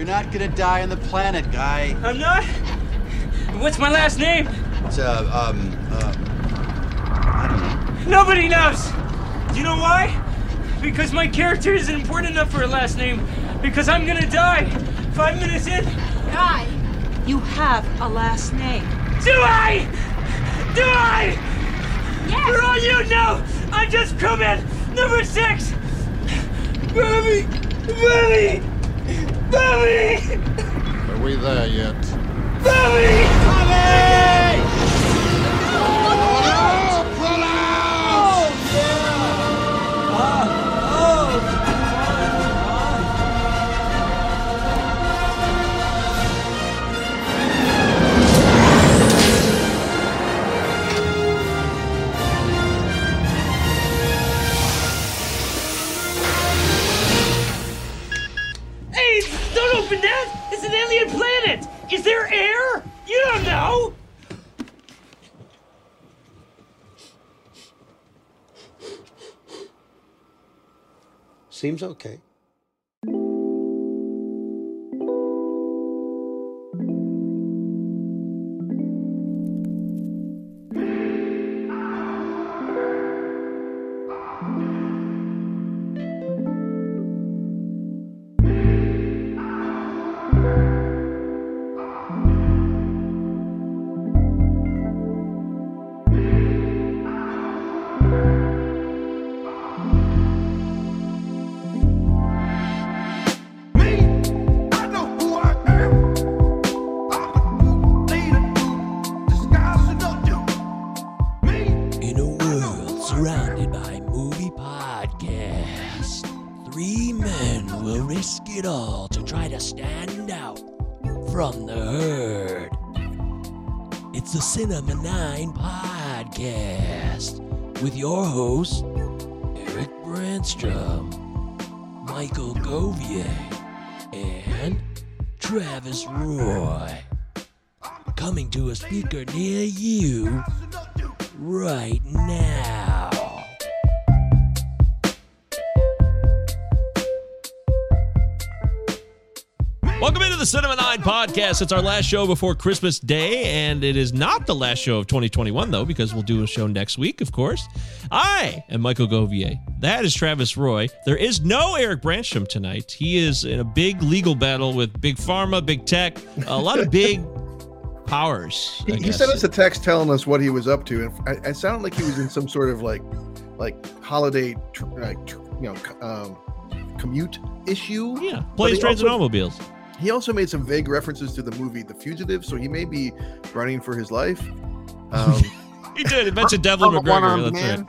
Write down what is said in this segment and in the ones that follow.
You're not gonna die on the planet, guy. I'm not? What's my last name? It's, uh, um, uh, I don't know. Nobody knows. Do you know why? Because my character isn't important enough for a last name. Because I'm gonna die. Five minutes in. Guy, you have a last name. Do I? Do I? Yes. For all you know, I'm just crewman number six. Bobby, Bobby, Bobby, Are we there yet? Bobby. That! It's an alien planet! Is there air? You don't know! Seems okay. Podcast. It's our last show before Christmas Day, and it is not the last show of 2021, though, because we'll do a show next week, of course. I am Michael Govier. That is Travis Roy. There is no Eric Brancham tonight. He is in a big legal battle with Big Pharma, Big Tech, a lot of big powers. He, he sent us a text telling us what he was up to, and I, it sounded like he was in some sort of like, like holiday, like you know, um, commute issue. yeah, he trains, and automobiles. He also made some vague references to the movie The Fugitive, so he may be running for his life. Um, He did. He mentioned Devlin MacGregor. one-armed That's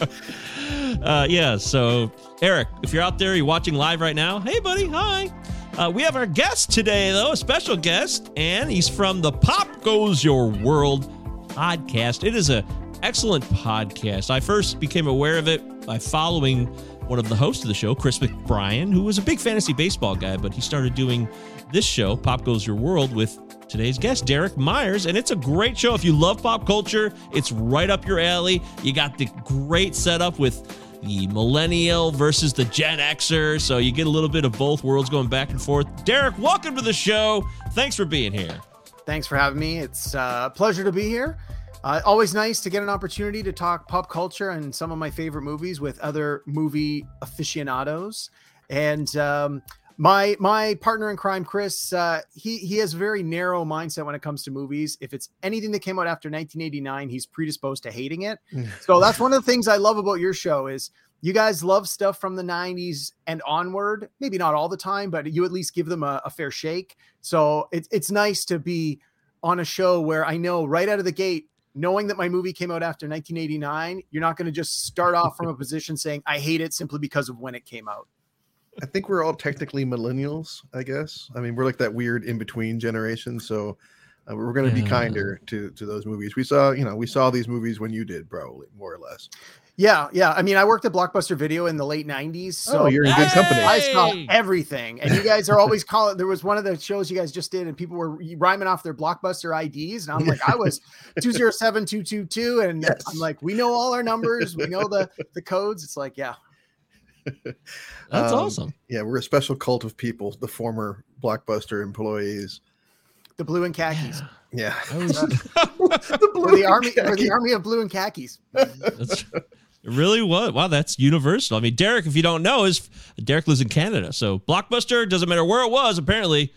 right. uh, yeah. So, Eric, if you're out there, you're watching live right now. Hey, buddy. Hi. Uh, we have our guest today, though, a special guest, and he's from the Pop Goes Your World podcast. It is a excellent podcast. I first became aware of it by following one of the hosts of the show, Chris McBrien, who was a big fantasy baseball guy, but he started doing this show, Pop Goes Your World, with today's guest, Derek Myers. And it's a great show. If you love pop culture, it's right up your alley. You got the great setup with the millennial versus the Gen Xer. So you get a little bit of both worlds going back and forth. Derek, welcome to the show. Thanks for being here. Thanks for having me. It's uh, a pleasure to be here. Uh, always nice to get an opportunity to talk pop culture and some of my favorite movies with other movie aficionados. And um, my my partner in crime, Chris, uh, he he has a very narrow mindset when it comes to movies. If it's anything that came out after 1989, he's predisposed to hating it. so that's one of the things I love about your show is you guys love stuff from the 90s and onward. Maybe not all the time, but you at least give them a, a fair shake. So it, it's nice to be on a show where I know right out of the gate, knowing that my movie came out after 1989, you're not going to just start off from a position saying, I hate it simply because of when it came out. I think we're all technically millennials. I guess. I mean, we're like that weird in between generation. So uh, we're going to be kinder to to those movies. We saw, you know, we saw these movies when you did, probably more or less. Yeah, yeah. I mean, I worked at Blockbuster Video in the late 90s. So oh, you're in good company. I saw everything. And you guys are always calling. There was one of the shows you guys just did, and people were rhyming off their Blockbuster IDs. And I'm like, I was 207222. And Yes. I'm like, we know all our numbers, we know the, the codes. It's like, yeah. That's Um, awesome. Yeah, we're a special cult of people, the former Blockbuster employees. The blue and khakis. Yeah. I always, the We're the army. We're the army of blue and khakis. It really was. Wow, that's universal. I mean, Derek, if you don't know, is Derek lives in Canada, so Blockbuster doesn't matter where it was. Apparently,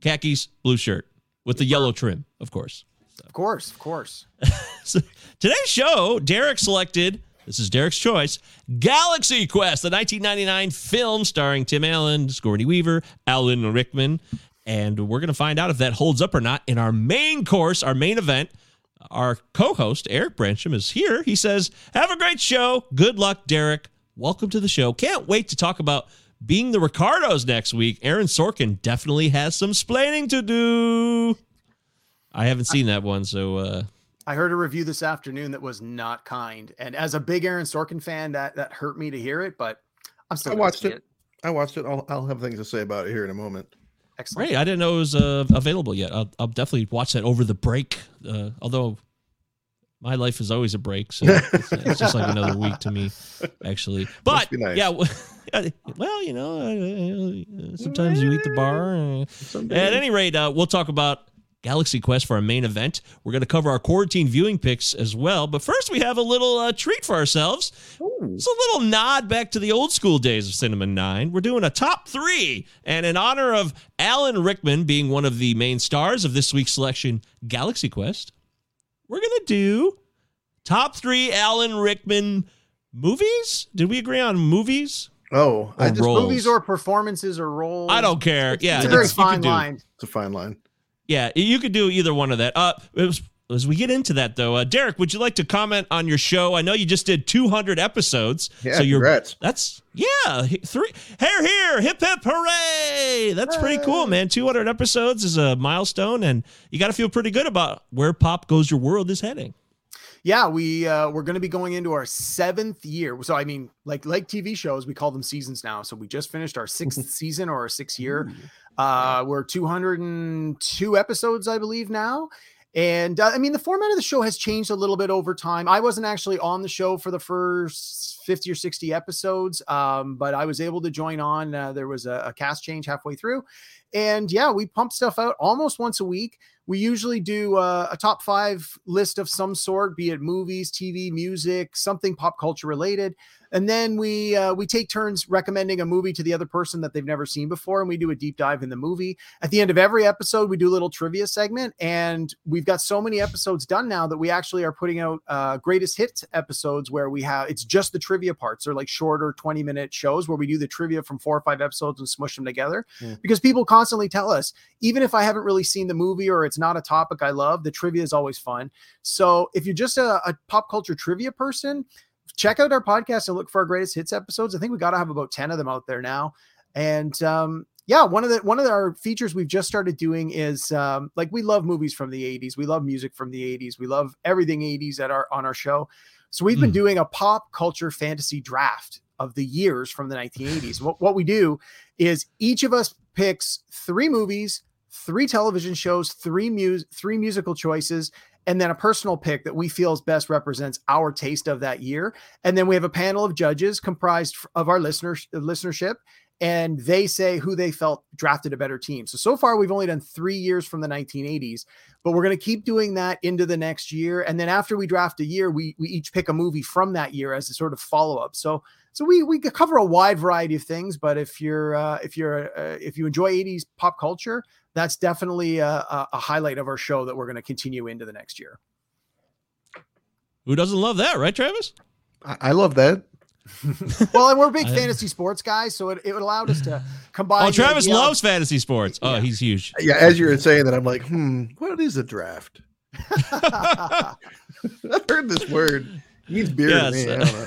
khakis, blue shirt with the yellow trim, of course. Of course, of course. So today's show, Derek selected. This is Derek's choice. Galaxy Quest, the 1999 film starring Tim Allen, Sigourney Weaver, Alan Rickman, and we're going to find out if that holds up or not in our main course, our main event. Our co-host Eric Brancham is here. He says, "Have a great show. Good luck, Derek. Welcome to the show. Can't wait to talk about." Being the Ricardos next week, Aaron Sorkin definitely has some splaining to do. I haven't seen that one, so uh, I heard a review this afternoon that was not kind, and as a big Aaron Sorkin fan, that that hurt me to hear it. But I'm still I watched see it. I watched it. I'll, I'll have things to say about it here in a moment. Excellent. Great. I didn't know it was uh, available yet. I'll, I'll definitely watch that over the break. Uh, although my life is always a break, so it's, it's just like another week to me, actually. But nice. yeah, well, you know, uh, sometimes you eat the bar. Someday. At any rate, uh, we'll talk about Galaxy Quest for our main event. We're going to cover our quarantine viewing picks as well. But first, we have a little uh, treat for ourselves. It's a little nod back to the old school days of Cinema 9. We're doing a top three. And in honor of Alan Rickman being one of the main stars of this week's selection, Galaxy Quest, we're going to do top three Alan Rickman movies. Did we agree on movies? oh, I just, roles. Movies or performances or roles. I don't care. Yeah, It's a very it's- fine line. it's a fine line. Yeah, you could do either one of that. Uh, was, as we get into that, though, uh, Derek, would you like to comment on your show? I know you just did 200 episodes. Yeah, so you're congrats. that's yeah, three hair here, hip hip hooray! That's pretty cool, man. 200 episodes is a milestone, and you got to feel pretty good about where Pop Goes Your World is heading. Yeah, we uh, we're going to be going into our seventh year. So I mean, like like TV shows, we call them seasons now. So we just finished our sixth season or our sixth year. Uh, we're 202 episodes, I believe now. And uh, I mean, the format of the show has changed a little bit over time. I wasn't actually on the show for the first 50 or 60 episodes, um, but I was able to join on. Uh, there was a, a cast change halfway through. And yeah, we pump stuff out almost once a week. We usually do uh, a top five list of some sort, be it movies, TV, music, something pop culture related, and then we uh, we take turns recommending a movie to the other person that they've never seen before, and we do a deep dive in the movie. At the end of every episode, we do a little trivia segment, and we've got so many episodes done now that we actually are putting out uh, greatest hits episodes where we have it's just the trivia parts. They're like shorter, twenty minute shows where we do the trivia from four or five episodes and smush them together. Because people constantly tell us, even if I haven't really seen the movie or it's not a topic I love, the trivia is always fun. So if you're just a, a pop culture trivia person, check out our podcast and look for our greatest hits episodes. I think we got to have about 10 of them out there now. And um, yeah, one of the one of our features we've just started doing is um, like we love movies from the 80s. We love music from the 80s. We love everything 80s at our on our show. So we've been Mm. doing a pop culture fantasy draft of the years from the 1980s. what, what we do is each of us picks three movies, three television shows, three mus- three musical choices, and then a personal pick that we feel is best represents our taste of that year. And then we have a panel of judges comprised of our listeners listenership, and they say who they felt drafted a better team. So so far we've only done three years from the 1980s, but we're going to keep doing that into the next year. And then after we draft a year, we we each pick a movie from that year as a sort of follow up. So so we we cover a wide variety of things. But if you're uh, if you're uh, if you enjoy 80s pop culture, that's definitely a, a, a highlight of our show that we're going to continue into the next year. Who doesn't love that, right, Travis? I, I love that. well, and we're big I- fantasy sports guys, so it, it allowed us to combine. Oh, Travis idea loves fantasy sports. Oh, Yeah. he's huge. Yeah, as you were saying that, I'm like, hmm, what is a draft? I've heard this word. It means beer Yes, to me. I uh, don't know.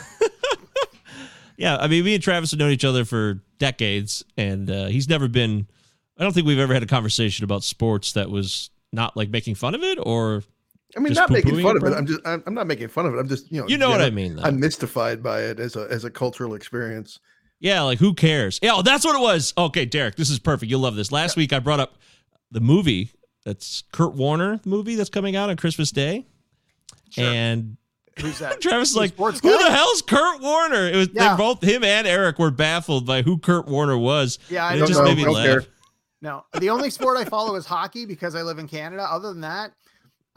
Yeah, I mean, me and Travis have known each other for decades, and uh, he's never been. I don't think we've ever had a conversation about sports that was not like making fun of it, or I mean, not making fun it, of it. I'm just, I'm, I'm not making fun of it. I'm just, you know, you know what I mean. Though. I'm mystified by it as a as a cultural experience. Yeah, like who cares? Yeah, oh, that's what it was. Okay, Derek, this is perfect. You'll love this. Last week I brought up the movie that's Kurt Warner movie that's coming out on Christmas Day. And Who's that? Travis is like, who guy? the hell's Kurt Warner? It was Yeah. they both him and Eric were baffled by who Kurt Warner was. Yeah, I it don't just know. made me Don't laugh. care. No, the only sport I follow is hockey because I live in Canada. Other than that,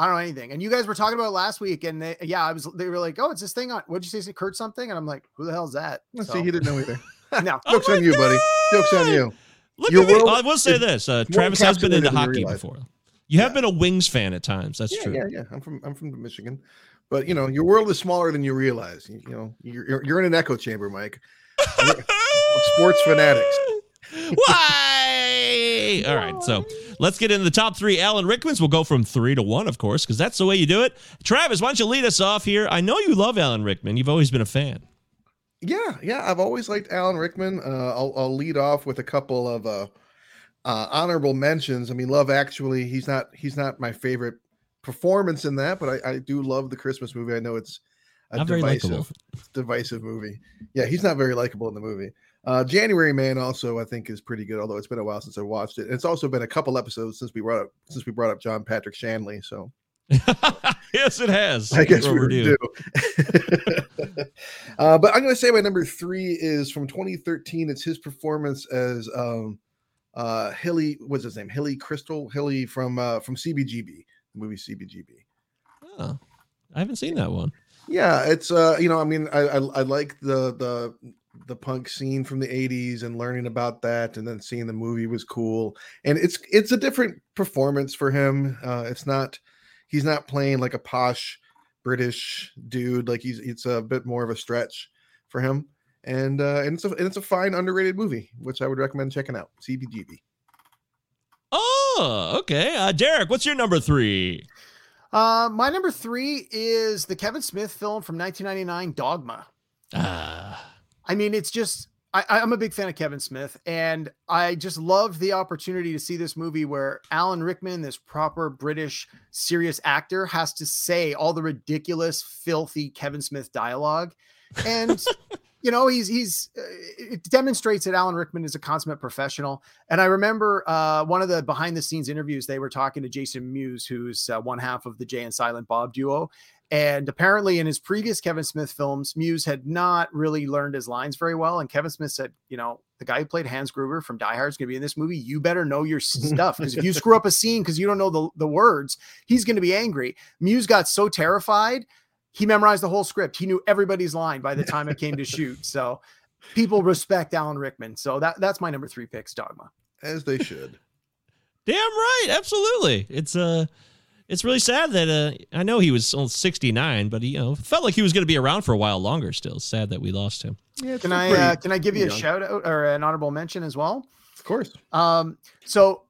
I don't know anything. And you guys were talking about it last week, and they, yeah, I was. They were like, "Oh, it's this thing on." What'd you say? Is it Kurt something? And I'm like, "Who the hell's that?" Let's So, see, he didn't know either. no, Oh Jokes on you, buddy. Jokes on you. Look Your at me. I will say is this: uh, Travis has been into encapsulated than you hockey before. You have been a Wings fan at times. That's Yeah, true. yeah, yeah. I'm from I'm from Michigan, but you know your world is smaller than you realize. You, you know you're, you're you're in an echo chamber, Mike. Sports fanatics. Why? All right, so let's get into the top three Alan Rickmans. We'll go from three to one, of course, because that's the way you do it. Travis, why don't you lead us off here? I know you love Alan Rickman. You've always been a fan. Yeah, yeah. I've always liked Alan Rickman. Uh, I'll I'll lead off with a couple of uh, uh, honorable mentions. I mean, Love Actually. He's not he's not my favorite performance in that, but I, I do love the Christmas movie. I know it's a divisive divisive movie. Yeah, he's not very likable in the movie. Uh, January Man also I think is pretty good, although it's been a while since I watched it. And it's also been a couple episodes since we brought up since we brought up John Patrick Shanley. So yes, it has. I guess we due. uh, but I'm going to say my number three is from 2013. It's his performance as um, uh, Hilly. What's his name? Hilly Kristal. Hilly from uh, from CBGB, the movie CBGB. Oh, I haven't seen that one. Yeah, it's uh, you know, I mean, I I, I like the the the punk scene from the 80s and learning about that and then seeing the movie was cool. And it's it's a different performance for him. Uh it's not he's not playing like a posh british dude. Like he's it's a bit more of a stretch for him. And uh and it's a and it's a fine underrated movie which i would recommend checking out. Cbgb Oh, okay. Uh, Derek, what's your number three? Uh, my number three is the Kevin Smith film from 1999, Dogma. Ah, I mean, it's just I, I'm a big fan of Kevin Smith, and I just loved the opportunity to see this movie where Alan Rickman, this proper British serious actor, has to say all the ridiculous, filthy Kevin Smith dialogue, and you know he's he's uh, it demonstrates that Alan Rickman is a consummate professional. And I remember uh, one of the behind the scenes interviews they were talking to Jason Mewes, who's uh, one half of the Jay and Silent Bob duo, and apparently, in his previous Kevin Smith films, Mewes had not really learned his lines very well. And Kevin Smith said, You know, the guy who played Hans Gruber from Die Hard is going to be in this movie. You better know your stuff because if you screw up a scene because you don't know the, the words, he's going to be angry. Mewes got so terrified, he memorized the whole script. He knew everybody's line by the time it came to shoot. So people respect Alan Rickman. So that, that's my number three picks, Dogma. as they should damn right. Absolutely. It's uh it's really sad that uh I know he was only 69, but he you know felt like he was going to be around for a while longer. Still sad that we lost him. yeah Can I uh, can I give you a shout out or an honorable mention as well? of course Um, so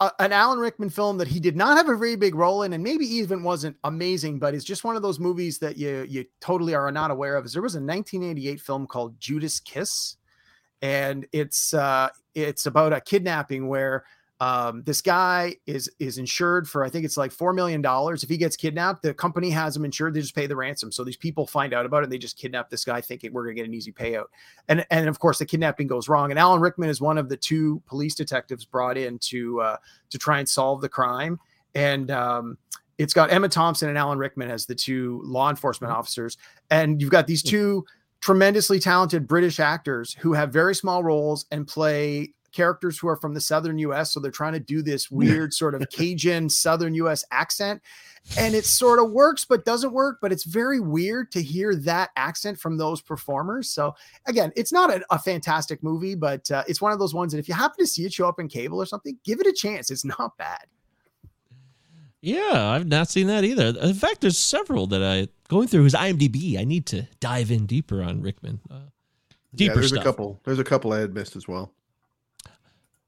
uh, an Alan Rickman film that he did not have a very big role in, and maybe even wasn't amazing, but it's just one of those movies that you you totally are not aware of. Is there was a 1988 film called Judas Kiss, and it's uh, it's about a kidnapping where um, this guy is is insured for I think it's like four million dollars. If he gets kidnapped, the company has him insured. They just pay the ransom. So these people find out about it and they just kidnap this guy, thinking we're gonna get an easy payout. And and of course the kidnapping goes wrong. And Alan Rickman is one of the two police detectives brought in to uh, to try and solve the crime. And um, it's got Emma Thompson and Alan Rickman as the two law enforcement officers. And you've got these two tremendously talented British actors who have very small roles and play characters who are from the southern US. So they're trying to do this weird sort of Cajun southern US accent. And it sort of works, but doesn't work. But it's very weird to hear that accent from those performers. So again, it's not a, a fantastic movie, but uh, it's one of those ones that if you happen to see it show up in cable or something, give it a chance. It's not bad. Yeah, I've not seen that either. In fact, there's several that I going through his IMDb. I need to dive in deeper on Rickman. Uh, yeah, there's stuff. a couple there's a couple i had missed as well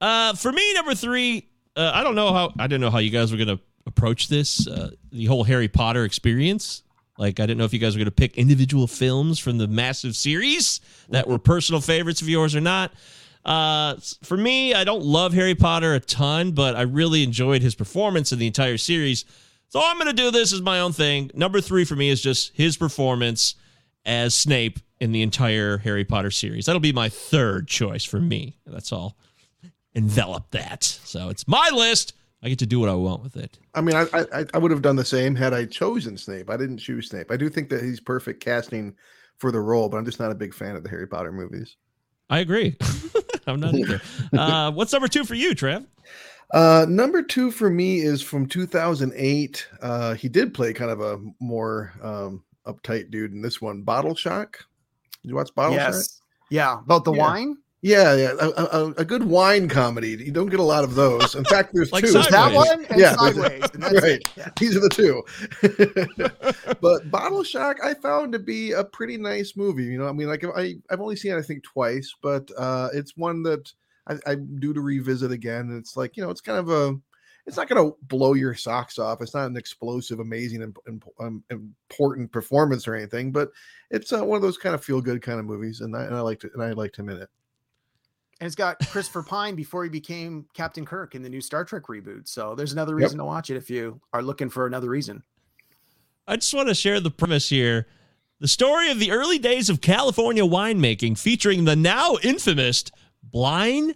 Uh, for me, number three, uh, I don't know how I didn't know how you guys were gonna approach this. Uh, the whole Harry Potter experience. Like, I didn't know if you guys were gonna pick individual films from the massive series that were personal favorites of yours or not. Uh, for me, I don't love Harry Potter a ton, but I really enjoyed his performance in the entire series. So I'm gonna do this as my own thing. Number three for me is just his performance as Snape in the entire Harry Potter series. That'll be my third choice for me. That's all envelop that. So it's my list. I get to do what I want with it. I mean, I, I I would have done the same had I chosen Snape. I didn't choose Snape. I do think that he's perfect casting for the role, but I'm just not a big fan of the Harry Potter movies. I agree. I'm not either. Uh, what's number two for you, Trev? Uh, number two for me is from 2008. Uh, he did play kind of a more um, uptight dude in this one. Bottle Shock. Did you watch Bottle Shock? yes. Yeah. About the Yeah. wine. Yeah, yeah, a, a, a good wine comedy. You don't get a lot of those. In fact, there's Like two. Sideways. That one and Yeah. sideways. And that's Right. Yeah. These are the two. but Bottle Shock, I found to be a pretty nice movie. You know, I mean, like I I've only seen it I think twice, but uh, it's one that I, I'm due to revisit again. And it's like you know, it's kind of a. It's not going to blow your socks off. It's not an explosive, amazing, and, and um, important performance or anything, but it's uh, one of those kind of feel good kind of movies, and I, and I liked it, and I liked him in it. And it's got Christopher Pine before he became Captain Kirk in the new Star Trek reboot. So there's another Yep. reason to watch it if you are looking for another reason. I just want to share the premise here. The story of the early days of California winemaking featuring the now infamous blind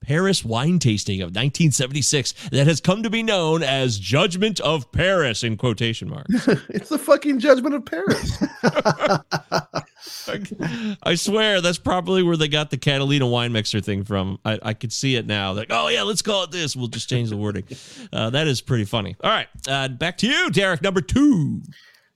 Paris wine tasting of 1976 that has come to be known as Judgment of Paris in quotation marks. it's the fucking Judgment of Paris. I swear that's probably where they got the Catalina wine mixer thing from. I, I could see it now. Like, oh yeah, let's call it this. We'll just change the wording. Uh, that is pretty funny. All right, uh, back to you, Derek. Number two.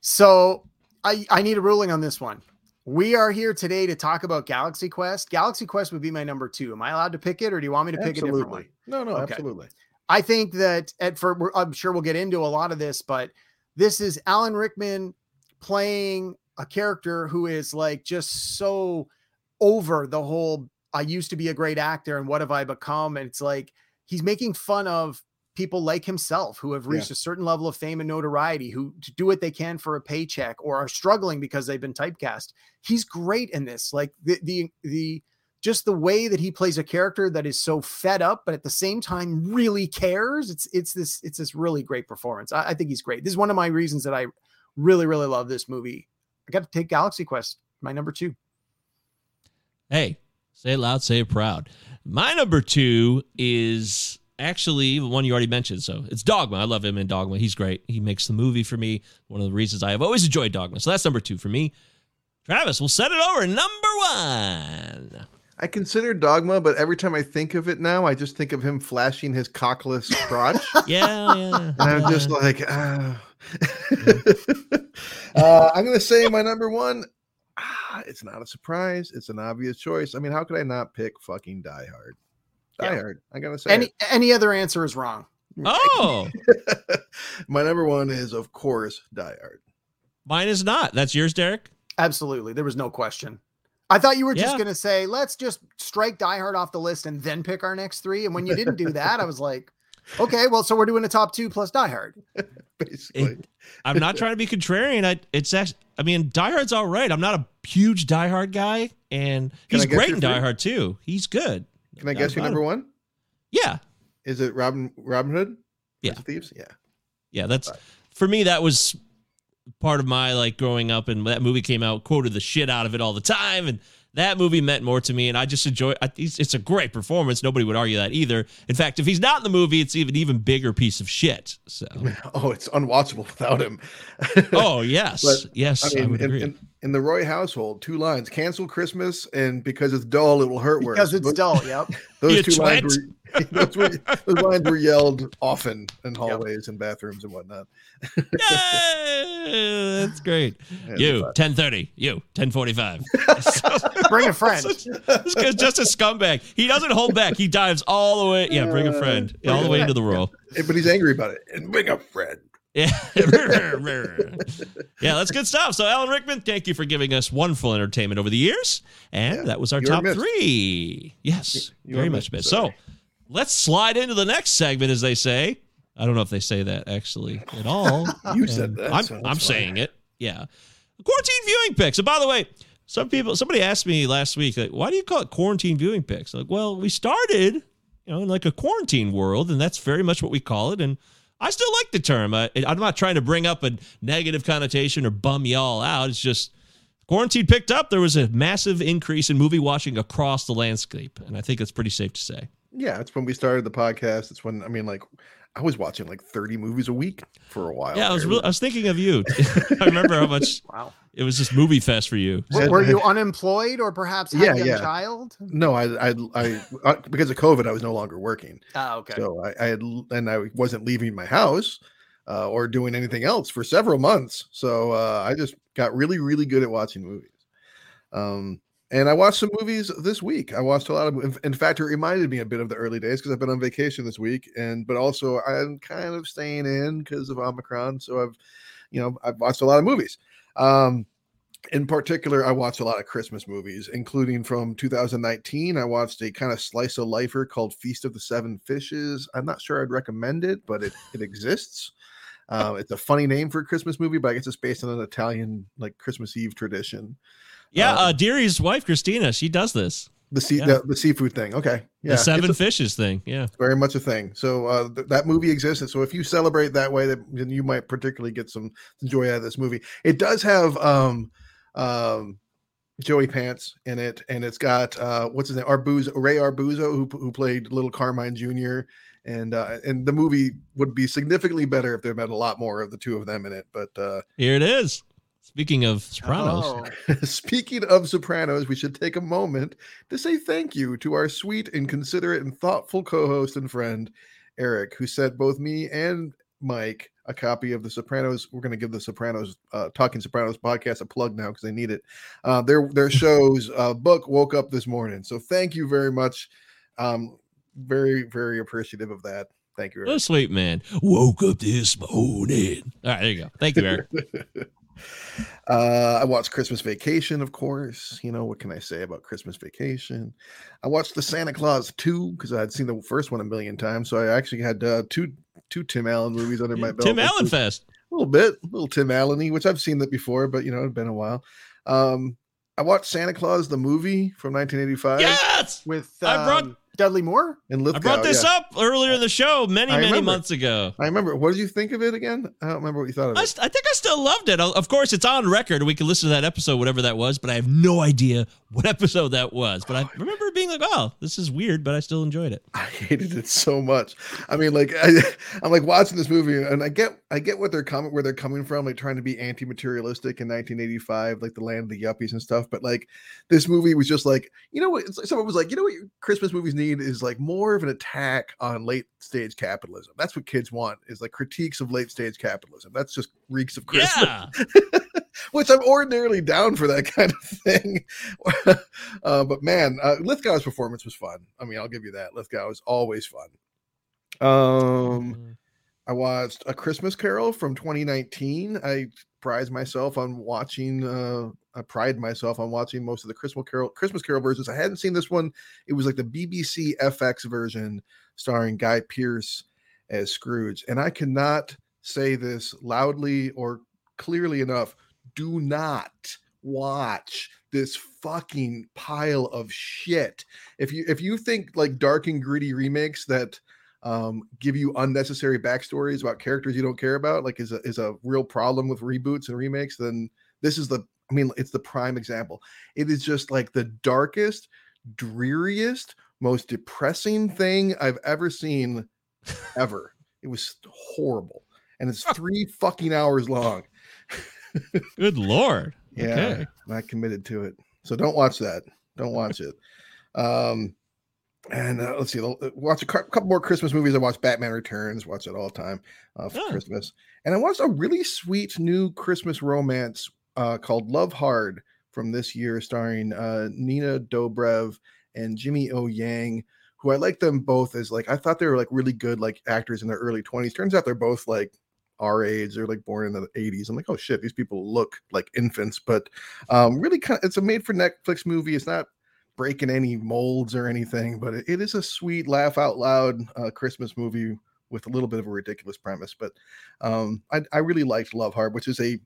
So I, I need a ruling on this one. We are here today to talk about Galaxy Quest. Galaxy Quest would be my number two. Am I allowed to pick it, or do you want me to pick a different one? No, no, Okay. absolutely. I think that at for I'm sure we'll get into a lot of this, but this is Alan Rickman playing a character who is like just so over the whole I used to be a great actor and what have I become? And it's like he's making fun of people like himself who have reached a certain level of fame and notoriety who do what they can for a paycheck or are struggling because they've been typecast. He's great in this. Like the the the just the way that he plays a character that is so fed up, but at the same time really cares. It's it's this it's this really great performance. I, I think he's great. This is one of my reasons that I really really love this movie. I got to take Galaxy Quest, my number two. Hey, say it loud, say it proud. My number two is actually the one you already mentioned. So it's Dogma. I love him in Dogma. He's great. He makes the movie for me. One of the reasons I have always enjoyed Dogma. So that's number two for me. Travis, we'll set it over. Number one. I consider Dogma, but every time I think of it now, I just think of him flashing his cockless crotch. Yeah, yeah. and I'm just like, ah. uh, I'm going to say my number one. Ah, it's not a surprise. It's an obvious choice. I mean, how could I not pick fucking Die Hard? Die Yeah. Hard. I got to say. Any it. any other answer is wrong. Oh, my number one is, of course, Die Hard. mine is not. That's yours, Derek? Absolutely, there was no question. I thought you were just Yeah. going to say, let's just strike Die Hard off the list and then pick our next three. And when you didn't do that, I was like, okay, well, so we're doing a top two plus Die Hard. Basically, It- I'm not trying to be contrarian. I it's actually, I mean, Die Hard's all right. I'm not a huge Die Hard guy, and he's great your in Die? Hard too. He's good. Can I guess your number one? Yeah, Is it Robin Robin Hood? Yeah. Thieves. Yeah. yeah. That's Right. for me. That was part of my like growing up, and that movie came out, quoted the shit out of it all the time, and that movie meant more to me. And I just enjoy. It's, it's a great performance. Nobody would argue that either. In fact, if he's not in the movie, it's even even bigger piece of shit. So, Oh, it's unwatchable without him. oh yes, But, yes, I, I mean, would in, agree. in, in the Roy household, two lines: cancel Christmas, and because it's dull, it will hurt worse. Because it's Those- dull. Yep. Those You two lines were, those, were, those lines were yelled often in hallways and bathrooms and whatnot. Yay! That's great. Yeah, You ten thirty. You ten forty five. Bring a friend. this guy's just a scumbag. He doesn't hold back. He dives all the way. Yeah, bring a friend all the way into the role. Eh, but he's angry about it. And bring a friend. Yeah. yeah, that's good stuff. So, Alan Rickman, thank you for giving us wonderful entertainment over the years. And Yeah, that was our top missed. three. Yes, You very much missed, missed. So, sorry. Let's slide into the next segment, as they say. I don't know if they say that actually at all. You said that, I'm, so I'm saying it. Yeah. Quarantine viewing picks. And by the way, some people, somebody asked me last week, like, why do you call it quarantine viewing picks? Like, well, we started, you know, in like a quarantine world, and that's very much what we call it. And I still like the term. I, I'm not trying to bring up a negative connotation or bum y'all out. It's just quarantine picked up. There was a massive increase in movie watching across the landscape. And I think that's pretty safe to say. Yeah, it's when we started the podcast. It's when I mean, like, I was watching like 30 movies a week for a while. Yeah, I was really, I was thinking of you. I remember how much Wow. it was just movie fest for you. Were, were you unemployed or perhaps had Yeah, a yeah. child? No, I, I, I, uh, because of COVID, I was no longer working. Ah, okay. So I, I had, and I wasn't leaving my house uh, or doing anything else for several months. So uh, I just got really, really good at watching movies. Um, and I watched some movies this week. I watched a lot of. in- fact, it reminded me a bit of the early days because I've been on vacation this week, and but also I'm kind of staying in because of Omicron. So I've, you know, I've watched a lot of movies. Um, in particular, I watched a lot of Christmas movies, including from 2019. I watched a kind of slice of lifer called Feast of the Seven Fishes. I'm not sure I'd recommend it, but it, it exists. Uh, it's a funny name for a Christmas movie, but I guess it's based on an Italian like Christmas Eve tradition. Yeah, Um, uh, Deary's wife Christina, she does this. The sea, Yeah. the, the seafood thing. Okay, yeah, the seven a- fishes thing. Yeah. very much a thing. So uh, th- that movie exists, and so if you celebrate that way, that then you might particularly get some joy out of this movie. It does have um, um, Joey Pants in it, and it's got uh, what's his name, Arbuz Ray Arbuzo, who who played Little Carmine Jr. And uh, and the movie would be significantly better if there had been a lot more of the two of them in it. But uh, Here it is. Speaking of Sopranos, Oh, Speaking of Sopranos, we should take a moment to say thank you to our sweet and considerate and thoughtful co host and friend, Eric, who sent both me and Mike a copy of The Sopranos. We're going to give The Sopranos, uh, Talking Sopranos podcast a plug now because they need it. Uh, their, their show's uh, book woke up this morning. So thank you very much. Um, very, very appreciative of that. Thank you. Eric. sweet man. Woke up this morning. All right, there you go. Thank you, Eric. Uh, I watched Christmas Vacation, of course. You know, what can I say about Christmas Vacation? I watched the Santa Clause 2 because I had seen the first one a million times. So I actually had uh, two two Tim Allen movies under my belt. Tim Allen Fest. A little bit, a little Tim Allen which I've seen that before, but you know, it's been a while. Um, I watched Santa Claus, the movie from 1985 Yes. with I brought- um, Dudley Moore. in I brought this yeah. up earlier in the show many, I many remember. months ago. I remember. What did you think of it again? I don't remember what you thought of I, it. st- I think I still loved it. Of course, it's on record. We can listen to that episode, whatever that was, but I have no idea what episode that was. But I oh, remember being like, oh, this is weird, but I still enjoyed it. I hated it so much. I mean, like I, I'm like watching this movie, and I get I get what they're coming where they're coming from, like trying to be anti-materialistic in 1985, like the land of the yuppies and stuff. But like this movie was just like, you know what? Someone was like, you know what? Christmas movies need is like more of an attack on late stage capitalism. That's what kids want is like critiques of late stage capitalism. That's just reeks of Christmas Yeah. which I'm ordinarily down for that kind of thing. uh, but man, uh, Lithgow's performance was fun. I mean, I'll give you that. Lithgow is always fun. Um, I watched A Christmas Carol from 2019. I prize myself on watching. Uh, I pride myself on watching most of the Christmas Carol Christmas Carol versions. I hadn't seen this one. It was like the BBC FX version starring Guy Pearce as Scrooge, and I cannot say this loudly or clearly enough. Do not watch this fucking pile of shit. If you if you think like dark and gritty remakes that um, give you unnecessary backstories about characters you don't care about, like is a is a real problem with reboots and remakes, then this is the I mean, it's the prime example. It is just like the darkest, dreariest, most depressing thing I've ever seen ever. It was horrible. And it's three fucking hours long. Good lord. Yeah, Okay. I'm not committed to it. So don't watch that. Don't watch it. Um, and uh, let's see. Uh, Watch a couple more Christmas movies. I watch Batman Returns. Watch it all the time uh, for Oh. Christmas. And I watched a really sweet new Christmas romance uh, called Love Hard from this year, starring uh, Nina Dobrev and Jimmy O Yang. Who I like them both as like I thought they were like really good like actors in their early 20s. Turns out they're both like our age. They're like born in the 80s. I'm like, oh shit, these people look like infants, but um, really kind of it's a made for Netflix movie. It's not breaking any molds or anything, but it, it is a sweet laugh out loud uh, Christmas movie with a little bit of a ridiculous premise. But um, I, I really liked Love Hard, which is a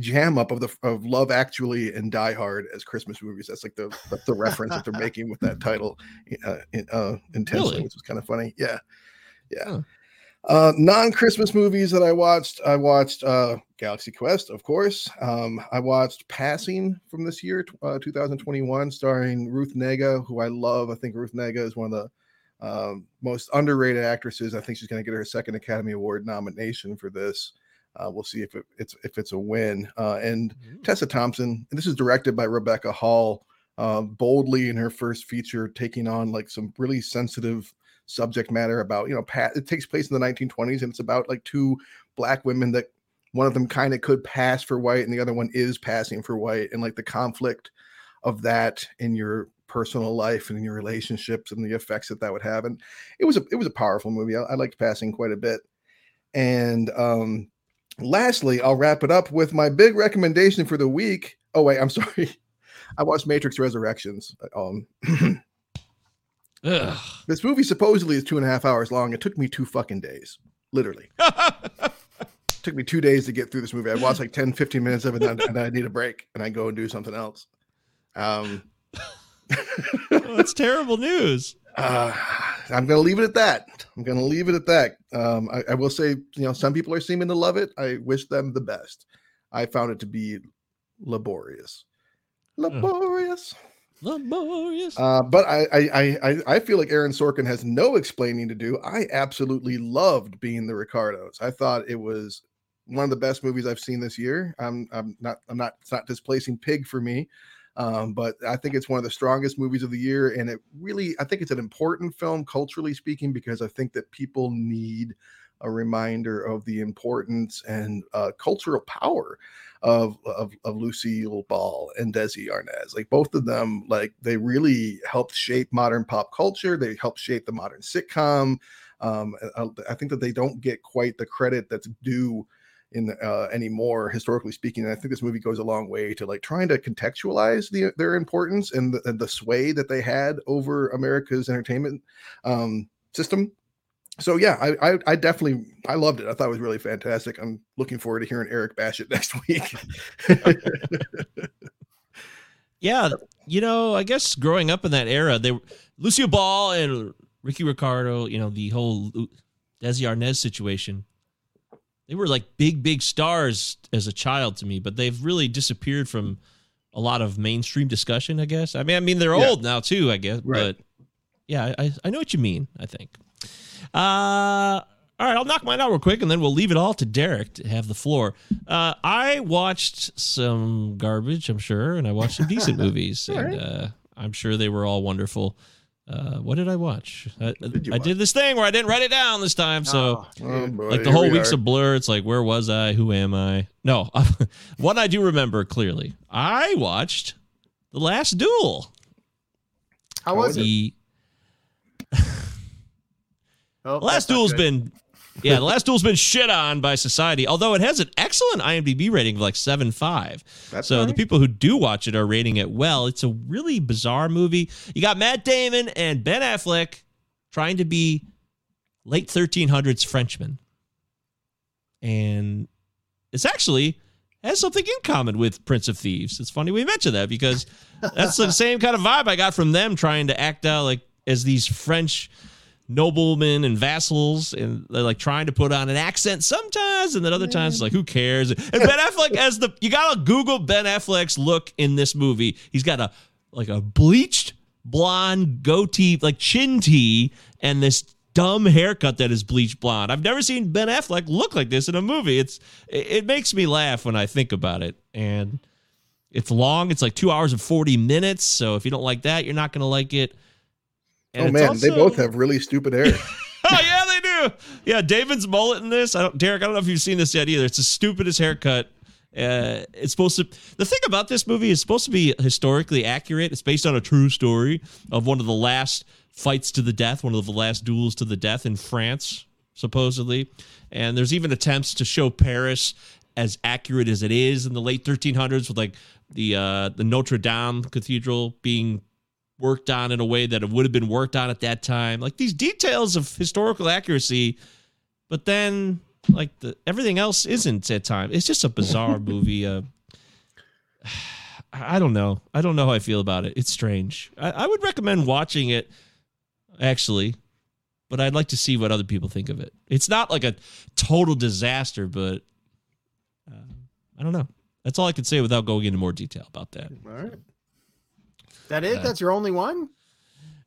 jam up of the of Love Actually and Die Hard as Christmas movies. That's like the that's the reference that they're making with that title uh, uh, intentionally, Really? which is kind of funny. Yeah, yeah. Huh. Uh, non-Christmas movies that I watched. I watched uh, Galaxy Quest, of course. Um, I watched Passing from this year, uh, 2021, starring Ruth Negga, who I love. I think Ruth Negga is one of the um, most underrated actresses. I think she's going to get her second Academy Award nomination for this. Uh, we'll see if it, it's if it's a win. Uh, and Tessa Thompson, and this is directed by Rebecca Hall, uh, boldly in her first feature, taking on like some really sensitive subject matter about you know pa- it takes place in the 1920s and it's about like two black women that one of them kind of could pass for white and the other one is passing for white and like the conflict of that in your personal life and in your relationships and the effects that that would have and it was a it was a powerful movie. I, I liked passing quite a bit. And um lastly i'll wrap it up with my big recommendation for the week. Oh wait i'm sorry. I watched matrix resurrections um Ugh. this movie supposedly is two and a half hours long. It took me two fucking days literally took me two days to get through this movie. I watched like 10, 15 minutes of it, and, and I need a break, and I go and do something else. Um, Oh, that's terrible news. uh, I'm going to leave it at that. I'm going to leave it at that. Um, I, I will say, you know, some people are seeming to love it. I wish them the best. I found it to be laborious, laborious. Laborious. Uh, but I, I, I- I feel like Aaron Sorkin has no explaining to do. I absolutely loved being the Ricardos. I thought it was one of the best movies I've seen this year. I'm, I'm not, I'm not, it's not displacing Pig for me, um, but I think it's one of the strongest movies of the year. And it really, I think it's an important film culturally speaking because I think that people need a reminder of the importance and uh, cultural power of, of of Lucille Ball and Desi Arnaz. Like both of them, like they really helped shape modern pop culture. They helped shape the modern sitcom. Um, I, I think that they don't get quite the credit that's due in uh, anymore, historically speaking. And I think this movie goes a long way to like trying to contextualize the, their importance and the, and the sway that they had over America's entertainment um, system so yeah, I, I I definitely I loved it. I thought it was really fantastic. I'm looking forward to hearing Eric bash it next week. Yeah, you know, I guess growing up in that era, they Lucio Ball and Ricky Ricardo, you know, the whole Desi Arnaz situation. They were like big, big stars as a child to me, but they've really disappeared from a lot of mainstream discussion. I guess. I mean, I mean, they're Yeah. old now too. I guess, Right. but yeah, I, I know what you mean. I think. Uh, all right, I'll knock mine out real quick, and then we'll leave it all to Derek to have the floor. Uh, I watched some garbage, I'm sure, and I watched some decent movies, and uh, I'm sure they were all wonderful. Uh, what did I watch? I, did you I did this thing where I didn't write it down this time, so Oh, Oh, boy, like the whole we week's are. a blur. It's like, where was I? Who am I? No, one I do remember clearly. I watched The Last Duel. How was it? The Oh, Last that's not Duel's good. been yeah, The Last Duel's been shit on by society, although it has an excellent IMDb rating of like 7.5. That's so the people who do watch it are rating it well. It's a really bizarre movie. You got Matt Damon and Ben Affleck trying to be late 1300s Frenchmen. And it's actually has something in common with Prince of Thieves. It's funny we mentioned that because that's the same kind of vibe I got from them trying to act out like as these French noblemen and vassals and they're like trying to put on an accent sometimes and then other times it's like who cares? And ben affleck as the you gotta google ben affleck's look in this movie. He's got a like a bleached blonde goatee like chin tee and this dumb haircut that is bleached blonde. I've never seen ben affleck look like this in a movie. It's it, it makes me laugh when i think about it. And it's long. It's like two hours and 40 minutes. So if you don't like that you're not gonna like it And Oh man, they both have really stupid hair. oh yeah, they do. Yeah, David's mullet in this. I don't, Derek. I don't know if you've seen this yet either. It's the stupidest haircut. Uh, it's supposed to. The thing about this movie is supposed to be historically accurate. It's based on a true story of one of the last fights to the death, one of the last duels to the death in France, supposedly. And there's even attempts to show Paris as accurate as it is in the late 1300s, with like the uh, the Notre Dame Cathedral being worked on in a way that it would have been worked on at that time. Like these details of historical accuracy, but then like the everything else isn't at time. It's just a bizarre movie. Uh, I don't know. I don't know how I feel about it. It's strange. I, I would recommend watching it, actually, but I'd like to see what other people think of it. It's not like a total disaster, but uh, I don't know. That's all I can say without going into more detail about that. All right. That it? Uh, That's your only one?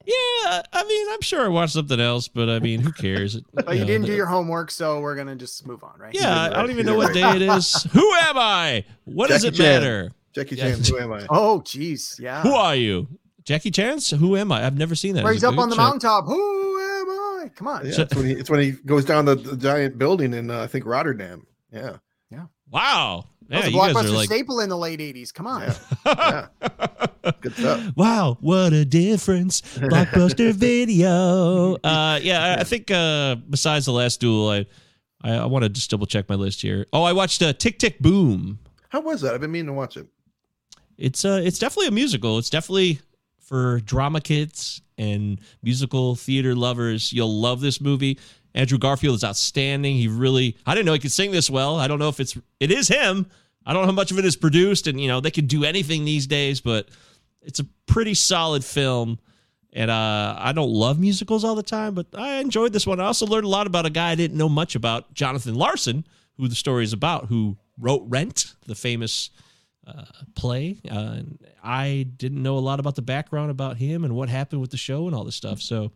Yeah, I mean, I'm sure I watched something else, but I mean, who cares? But you know, didn't the- do your homework, so we're gonna just move on, right? Yeah, I don't even know what day it is. Who am I? What does it Chan. matter? Jackie Yeah. Chan, who am I? Oh, jeez, yeah. Who are you? Jackie Chan's? Who am I? I've never seen that. Where Is he's up on the Should I- mountaintop. Who am I? Come on. Yeah, it's when he it's when he goes down the, the giant building in uh, I think Rotterdam. Yeah. Yeah, Wow. That was Yeah, a blockbuster like, staple in the late '80s. Come on. yeah, yeah. Good stuff. wow, what a difference. Blockbuster video. Uh, yeah, I- I think uh, besides the last duel, I, I, I want to just double check my list here. Oh, I watched uh, Tick Tick Boom. How was that? I've been meaning to watch it. It's uh, it's definitely a musical. It's definitely for drama kids and musical theater lovers. You'll love this movie. Andrew Garfield is outstanding. He really I didn't know he could sing this well. I don't know if it's it is him. I don't know how much of it is produced and you know, they can do anything these days, but it's a pretty solid film. And uh, I don't love musicals all the time, but I enjoyed this one. I also learned a lot about a guy I didn't know much about, Jonathan Larson, who the story is about, who wrote Rent, the famous uh, play. Uh, and I didn't know a lot about the background about him and what happened with the show and all this stuff. So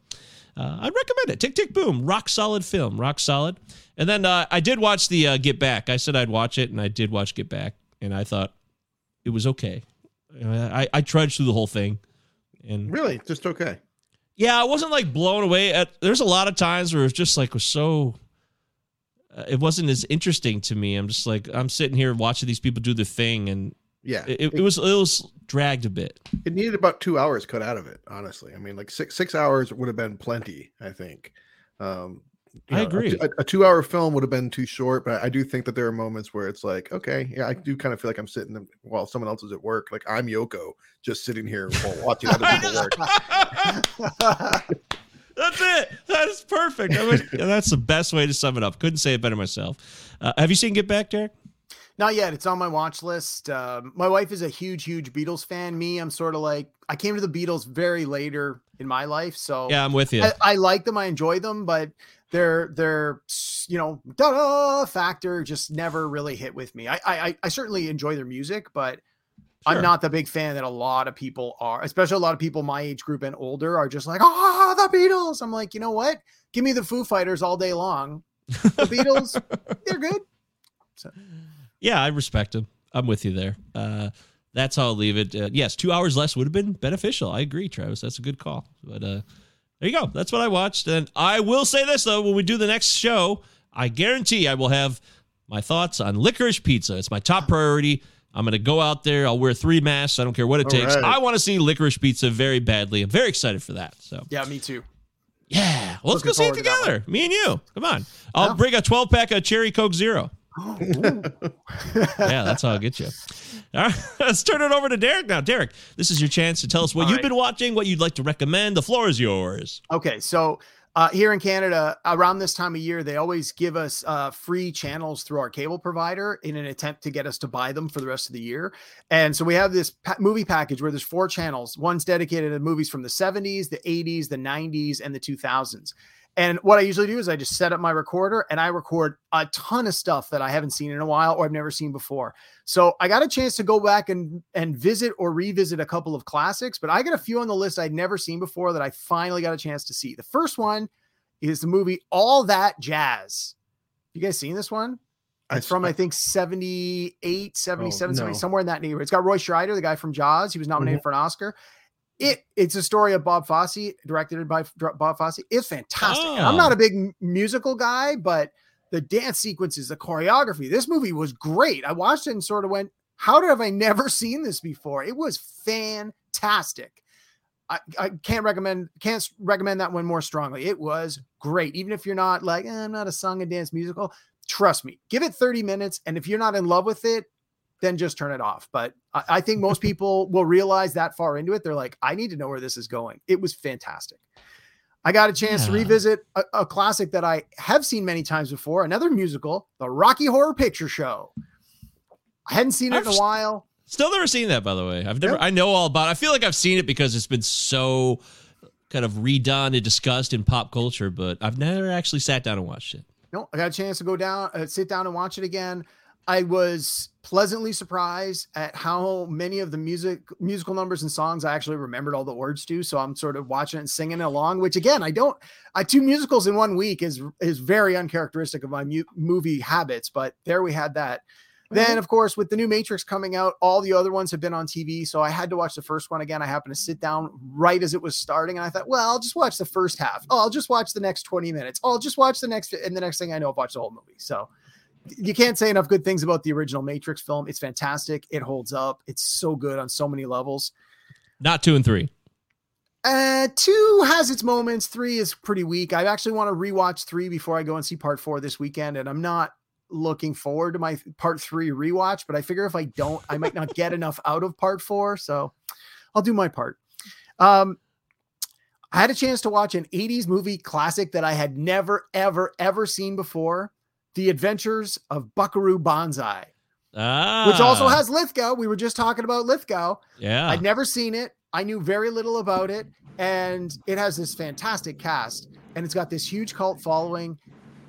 uh, I'd recommend it. Tick Tick Boom, rock solid film, rock solid. And then uh, I did watch the uh, Get Back. I said I'd watch it, and I did watch Get Back, and I thought it was okay. I, I trudged through the whole thing, and Really, just okay. yeah, I wasn't like blown away. At there's a lot of times where it's just like was so. Uh, it wasn't as interesting to me. I'm just like I'm sitting here watching these people do the thing, and Yeah, it, it was it was dragged a bit. it needed about two hours cut out of it. Honestly, I mean, like six six hours would have been plenty. I think. Um, I know, agree. A, a two hour film would have been too short, but I do think that there are moments where it's like, okay, yeah, I do kind of feel like I'm sitting while someone else is at work. Like I'm Yoko, just sitting here while watching other people work. That's it. That's perfect. I mean, that's the best way to sum it up. Couldn't say it better myself. Uh, have you seen Get Back, Derek? Not yet. It's on my watch list. Um, my wife is a huge, huge Beatles fan. Me, I'm sort of like I came to the Beatles very later in my life, so Yeah, I'm with you. I, I like them. I enjoy them, but their their you know da factor just never really hit with me. I I, I certainly enjoy their music, but Sure. I'm not the big fan that a lot of people are, especially a lot of people my age group and older are just like, oh, the Beatles. I'm like, you know what? Give me the Foo Fighters all day long. The Beatles, they're good. Yeah, I respect him. I'm with you there. Uh, that's how I'll leave it. Uh, yes, two hours less would have been beneficial. I agree, Travis. That's a good call. But uh, there you go. That's what I watched. And I will say this, though, when we do the next show, I guarantee I will have my thoughts on licorice pizza. It's my top priority. I'm going to go out there. I'll wear three masks. I don't care what it All takes. right. I want to see licorice pizza very badly. I'm very excited for that. So, Yeah, me too. yeah, well, let's go see it together. Me and you. Come on. I'll Yeah. bring a 12 pack of Cherry Coke Zero. Ooh. yeah, that's how I'll get you. All right, let's turn it over to Derek now. Derek, this is your chance to tell us what All you've right. been watching, what you'd like to recommend. The floor is yours. Okay, so uh, here in Canada, around this time of year, they always give us uh, free channels through our cable provider in an attempt to get us to buy them for the rest of the year. And so we have this pa- movie package where there's four channels. One's dedicated to movies from the 70s, the 80s, the 90s, and the 2000s. And what I usually do is I just set up my recorder and I record a ton of stuff that I haven't seen in a while or I've never seen before. So I got a chance to go back and and visit or revisit a couple of classics, but I got a few on the list I'd never seen before that I finally got a chance to see. The first one is the movie All That Jazz. You guys seen this one? It's from I think 78, 77, Oh, 70, somewhere in that neighborhood. It's got Roy Scheider, the guy from Jaws. He was nominated Mm-hmm. for an Oscar. It it's a story of Bob Fosse, directed by Bob Fosse. It's fantastic. And I'm Oh. not a big musical guy, but the dance sequences, the choreography, this movie was great. I watched it and sort of went, "How have I never seen this before?" It was fantastic. I, I can't recommend can't recommend that one more strongly. It was great, even if you're not like "Eh, I'm not a song and dance musical. Trust me, give it 30 minutes, and if you're not in love with it, then just turn it off. But I, I think most people will realize that far into it, they're like, I need to know where this is going. It was fantastic. I got a chance to revisit a, a classic that I have seen many times before, another musical, The Rocky Horror Picture Show. I hadn't seen it in I've a s- while. Still never seen that, by the way. I've never. Yeah. I know all about. it. I feel like I've seen it because it's been so kind of redone and discussed in pop culture, but I've never actually sat down and watched it. No, I got a chance to go down, uh, sit down and watch it again. I was pleasantly surprised at how many of the music musical numbers and songs I actually remembered all the words to. So I'm sort of watching it and singing along, which again, I don't I two musicals in one week is is very uncharacteristic of my mu- movie habits, but there we had that. Then, mm-hmm. of course, with the new Matrix coming out, all the other ones have been on TV. So I had to watch the first one again. I happened to sit down right as it was starting, and I thought, well, I'll just watch the first half. Oh, I'll just watch the next 20 minutes. Oh, I'll just watch the next, and the next thing I know, I've watched the whole movie. So you can't say enough good things about the original Matrix film. It's fantastic. It holds up. It's so good on so many levels. Not two and three. Uh, two has its moments. Three is pretty weak. I actually want to rewatch three before I go and see part four this weekend, and I'm not looking forward to my part three rewatch. But I figure if I don't, I might not get enough out of part four, so I'll do my part. Um, I had a chance to watch an 80s movie classic that I had never, ever, ever seen before The Adventures of Buckaroo Banzai, Ah, which also has Lithgow. We were just talking about Lithgow. yeah. I'd never seen it. I knew very little about it. And it has this fantastic cast and it's got this huge cult following.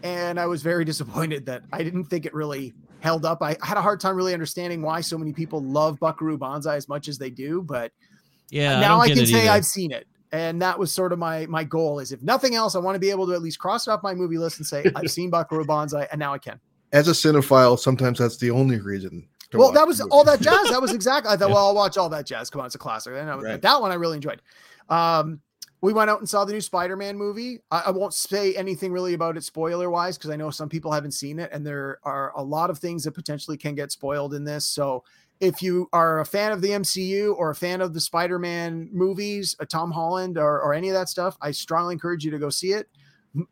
And I was very disappointed that I didn't think it really held up. I had a hard time really understanding why so many people love Buckaroo Banzai as much as they do. But yeah. now don't I, can say either. I've seen it. And that was sort of my my goal is if nothing else, I want to be able to at least cross it off my movie list and say I've seen Buckaroo Banzai and now I can. As a cinephile, sometimes that's the only reason. to Well, that was all that jazz. That was exactly. I thought, Yeah. well, I'll watch all that jazz. Come on, it's a classic. And I, Right. that one I really enjoyed. Um, we went out and saw the new Spider-Man movie. I, I won't say anything really about it spoiler wise because I know some people haven't seen it, and there are a lot of things that potentially can get spoiled in this. So if you are a fan of the MCU or a fan of the Spider-Man movies, uh, Tom Holland or, or any of that stuff, I strongly encourage you to go see it.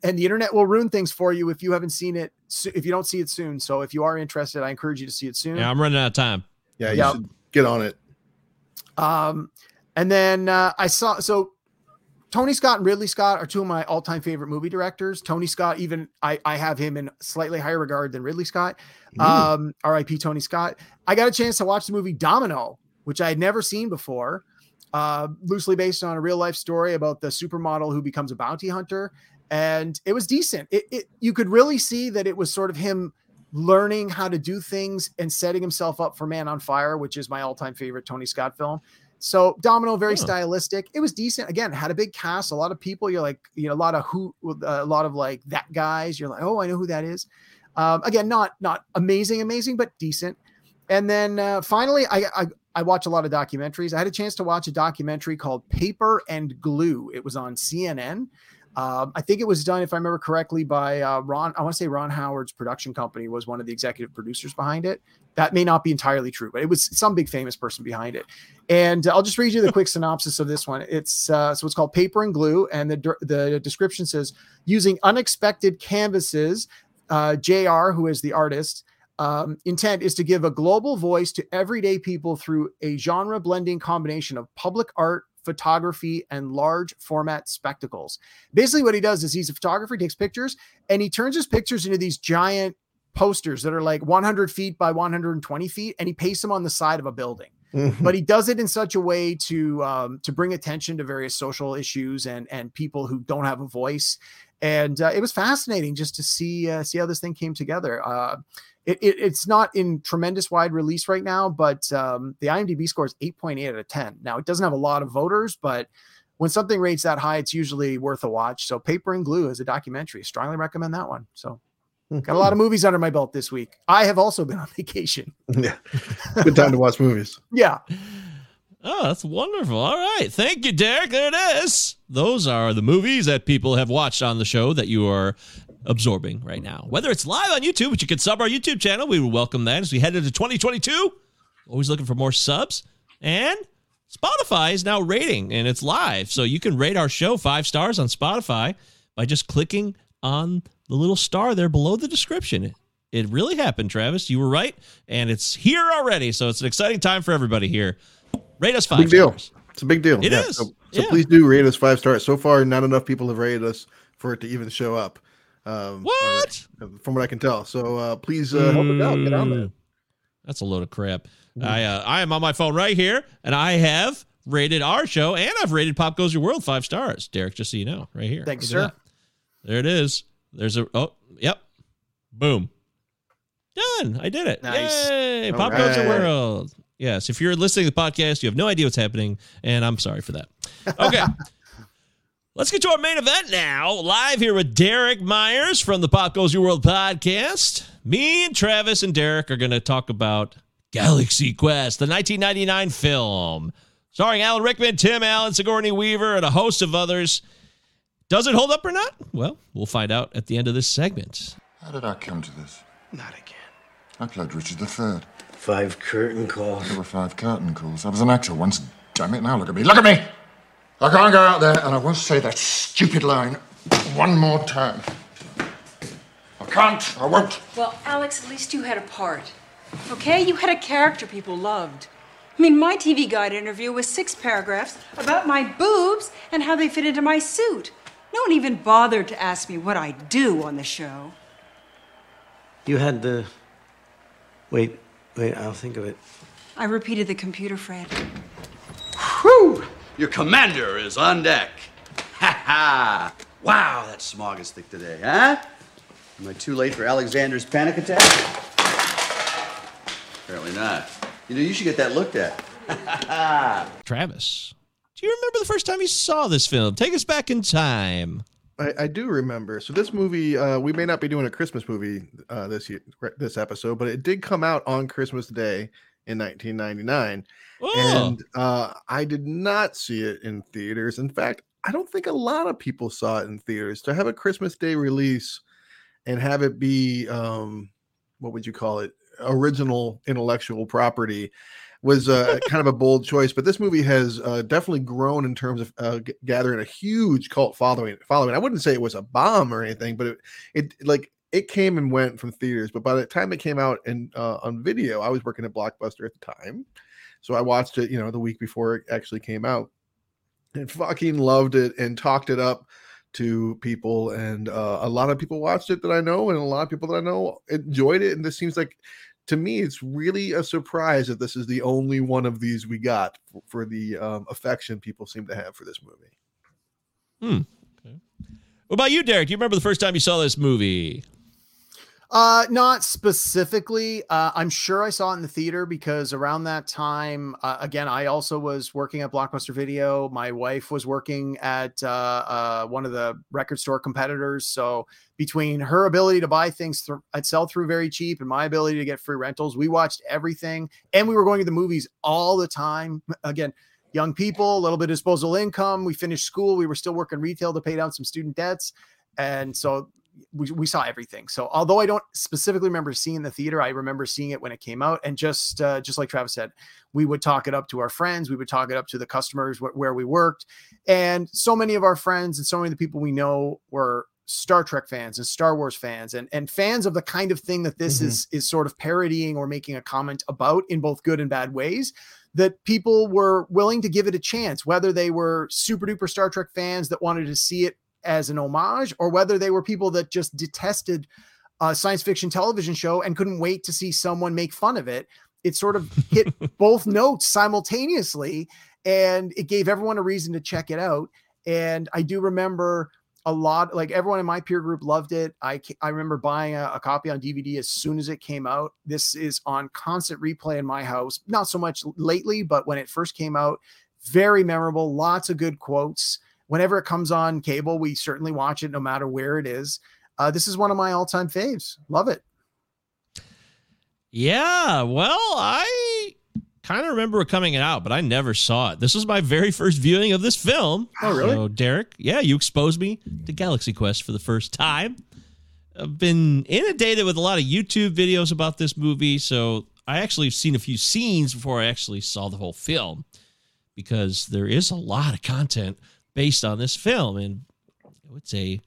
And the internet will ruin things for you if you haven't seen it. If you don't see it soon, so if you are interested, I encourage you to see it soon. yeah, I'm running out of time. Yeah, you Yep. should get on it. Um, and then uh, I saw so Tony Scott and Ridley Scott are two of my all-time favorite movie directors. Tony Scott, even I, I have him in slightly higher regard than Ridley Scott. Um, R.I.P. Tony Scott. I got a chance to watch the movie Domino, which I had never seen before. Uh, loosely based on a real life story about the supermodel who becomes a bounty hunter, and it was decent. It, it you could really see that it was sort of him learning how to do things and setting himself up for Man on Fire, which is my all-time favorite Tony Scott film. So Domino, very Huh. stylistic. It was decent. Again, had a big cast, a lot of people. You're like, you know, a lot of who, a lot of like that guys. You're like, oh, I know who that is. Um, again, not not amazing, amazing, but decent. And then uh, finally, I, I I watch a lot of documentaries. I had a chance to watch a documentary called Paper and Glue. It was on CNN. Um, I think it was done, if I remember correctly, by uh, Ron. I want to say Ron Howard's production company was one of the executive producers behind it. That may not be entirely true, but it was some big famous person behind it. And I'll just read you the quick synopsis of this one. It's uh, so it's called Paper and Glue, and the the description says using unexpected canvases. Uh, JR, who is the artist, um, intent is to give a global voice to everyday people through a genre blending combination of public art, photography, and large format spectacles. Basically, what he does is he's a photographer, he takes pictures, and he turns his pictures into these giant posters that are like 100 feet by 120 feet, and he pastes them on the side of a building but he does it in such a way to um, to bring attention to various social issues and and people who don't have a voice. And uh, it was fascinating just to see uh, see how this thing came together. Uh, it, it, it's not in tremendous wide release right now, but um, the IMDb score is 8.8 out of 10. Now it doesn't have a lot of voters, but when something rates that high, it's usually worth a watch. So Paper and Glue is a documentary. Strongly recommend that one. So got a lot of hmm. movies under my belt this week. I have also been on vacation. yeah, good time to watch movies. Yeah. Oh, that's wonderful. All right. Thank you, Derek. There it is. Those are the movies that people have watched on the show that you are absorbing right now. Whether it's live on YouTube, which you can sub our YouTube channel, we will welcome that as we head into 2022. Always looking for more subs. And Spotify is now rating and it's live. So you can rate our show five stars on Spotify by just clicking on the little star there below the description. It really happened, Travis. You were right. And it's here already. So it's an exciting time for everybody here. Rate us five Big deal. It's a big deal. It yeah. is. So, so Yeah. please do rate us five stars. So far, not enough people have rated us for it to even show up. Um, What? or- from what I can tell. So uh, please uh, help us out. Get on there. Mm. That's a load of crap. I uh, I am on my phone right here, and I have rated our show, and I've rated Pop Goes Your World five stars. Derek, just so you know, right here. Thanks, Look sir. There it is. There's a oh yep, boom. Done. I did it. Nice. Yay! All Pop Culture right. World. Yes. If you're listening to the podcast, you have no idea what's happening, and I'm sorry for that. Okay. Let's get to our main event now. Live here with Derek Myers from the Pop Culture World podcast. Me and Travis and Derek are going to talk about Galaxy Quest, the 1999 film, starring Alan Rickman, Tim Allen, Sigourney Weaver, and a host of others. Does it hold up or not? Well, we'll find out at the end of this segment. How did I come to this? Not again. I played Richard III. Five curtain calls. There were five curtain calls. I was an actor once. Damn it, now look at me. Look at me! I can't go out there and I won't say that stupid line one more time. I can't. I won't. Well, Alex, at least you had a part. Okay? You had a character people loved. I mean, my TV Guide interview was six paragraphs about my boobs and how they fit into my suit. No one even bothered to ask me what I do on the show. You had the. Wait, wait, I'll think of it. I repeated the computer, Fred. Whew! Your commander is on deck. Ha ha! Wow, that smog is thick today, huh? Am I too late for Alexander's panic attack? Apparently not. You know, you should get that looked at. Travis, do you remember the first time you saw this film? Take us back in time. I, I do remember. So this movie, uh, we may not be doing a Christmas movie uh, this year, this episode, but it did come out on Christmas Day in 1999, Oh, and uh, I did not see it in theaters. In fact, I don't think a lot of people saw it in theaters. To have a Christmas Day release and have it be, um, what would you call it, original intellectual property was uh, kind of a bold choice. But this movie has uh, definitely grown in terms of uh, g- gathering a huge cult following. Following, I wouldn't say it was a bomb or anything, but it, it like it came and went from theaters. But by the time it came out in uh, on video, I was working at Blockbuster at the time, so I watched it. You know, the week before it actually came out, and fucking loved it and talked it up to people and uh, a lot of people watched it that i know and a lot of people that i know enjoyed it and this seems like to me it's really a surprise that this is the only one of these we got for, for the um, affection people seem to have for this movie what about you, Derek? Do you remember the first time you saw this movie? Uh, not specifically. Uh, I'm sure I saw it in the theater because around that time, uh, again, I also was working at Blockbuster Video. My wife was working at uh, uh, one of the record store competitors. So between her ability to buy things th- at sell through very cheap and my ability to get free rentals, we watched everything, and we were going to the movies all the time. Again. Young people, a little bit of disposable income. We finished school. We were still working retail to pay down some student debts. And so we, we saw everything. So although I don't specifically remember seeing the theater, I remember seeing it when it came out. And just uh, just like Travis said, we would talk it up to our friends. We would talk it up to the customers wh- where we worked. And so many of our friends and so many of the people we know were Star Trek fans and Star Wars fans and and fans of the kind of thing that this Mhm. is is sort of parodying or making a comment about in both good and bad ways that people were willing to give it a chance whether they were super duper Star Trek fans that wanted to see it as an homage or whether they were people that just detested a science fiction television show and couldn't wait to see someone make fun of it. It sort of hit both notes simultaneously and it gave everyone a reason to check it out. And i do remember a lot like everyone in my peer group loved it. I i remember buying a, a copy on dvd as soon as it came out. This is on constant replay in my house not so much lately but when it first came out very memorable lots of good quotes whenever it comes on cable we certainly watch it no matter where it is uh, this is one of my all-time faves love it Yeah, well, I kind of remember it coming out, but I never saw it. This was my very first viewing of this film. Oh, really? So, Derek, yeah, you exposed me to Galaxy Quest for the first time. I've been inundated with a lot of YouTube videos about this movie, so I actually have seen a few scenes before I actually saw the whole film because there is a lot of content based on this film, and it's a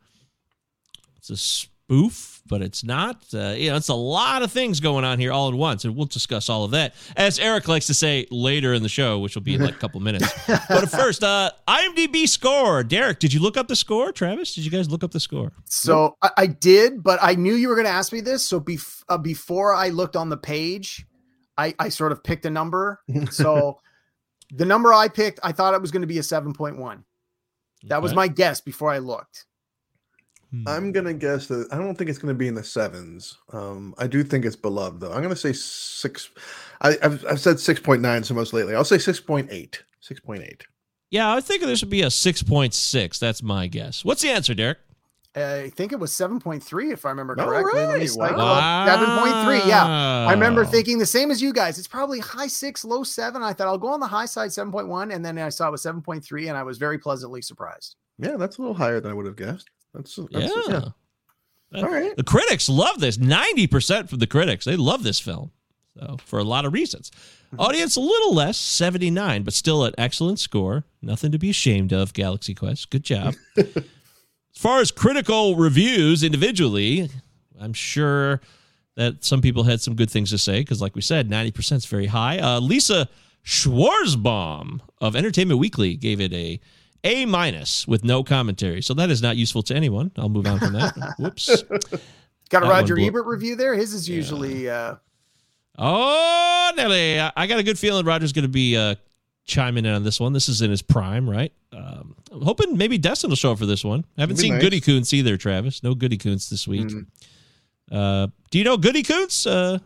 it's a spoof, but it's not. Uh, you know, it's a lot of things going on here all at once, and we'll discuss all of that, as Eric likes to say later in the show, which will be in like a couple minutes. but first, uh, IMDb score. Derek, did you look up the score? Travis, did you guys look up the score? So I, I did, but I knew you were going to ask me this. So bef- uh, before I looked on the page, I, I sort of picked a number. So the number I picked, I thought it was going to be a 7.1. That was my guess before I looked. Hmm. I'm gonna guess that I don't think it's gonna be in the sevens. Um, I do think it's beloved though. I'm gonna say six. I, I've I've said six point nine so much lately. I'll say six point eight. Six point eight. Yeah, I think there should be a 6.6. That's my guess. What's the answer, Derek? I think it was 7.3 if I remember All correctly. Let me right, cycle wow. up. 7.3. Yeah. I remember thinking the same as you guys. It's probably high six, low seven. I thought I'll go on the high side, 7.1. And then I saw it was 7.3 and I was very pleasantly surprised. Yeah, that's a little higher than I would have guessed. That's, that's Yeah. All right. The critics love this. 90% from the critics. They love this film. So, for a lot of reasons. Mm-hmm. Audience a little less, 79, but still an excellent score. Nothing to be ashamed of, Galaxy Quest. Good job. as far as critical reviews individually, I'm sure that some people had some good things to say because, like we said, 90% is very high. Uh, Lisa Schwarzbaum of Entertainment Weekly gave it a A minus with no commentary. So that is not useful to anyone. I'll move on from that. Whoops. Got a That Roger blew- Ebert review there. His is usually uh, Oh, Nelly. I I got a good feeling Roger's going to be uh, chiming in on this one. This is in his prime, right? Um, I'm hoping maybe Destin will show up for this one. I haven't seen nice. Goodykoontz either, Travis. No Goodykoontz this week. Mm. Uh, do you know Goodykoontz? Uh,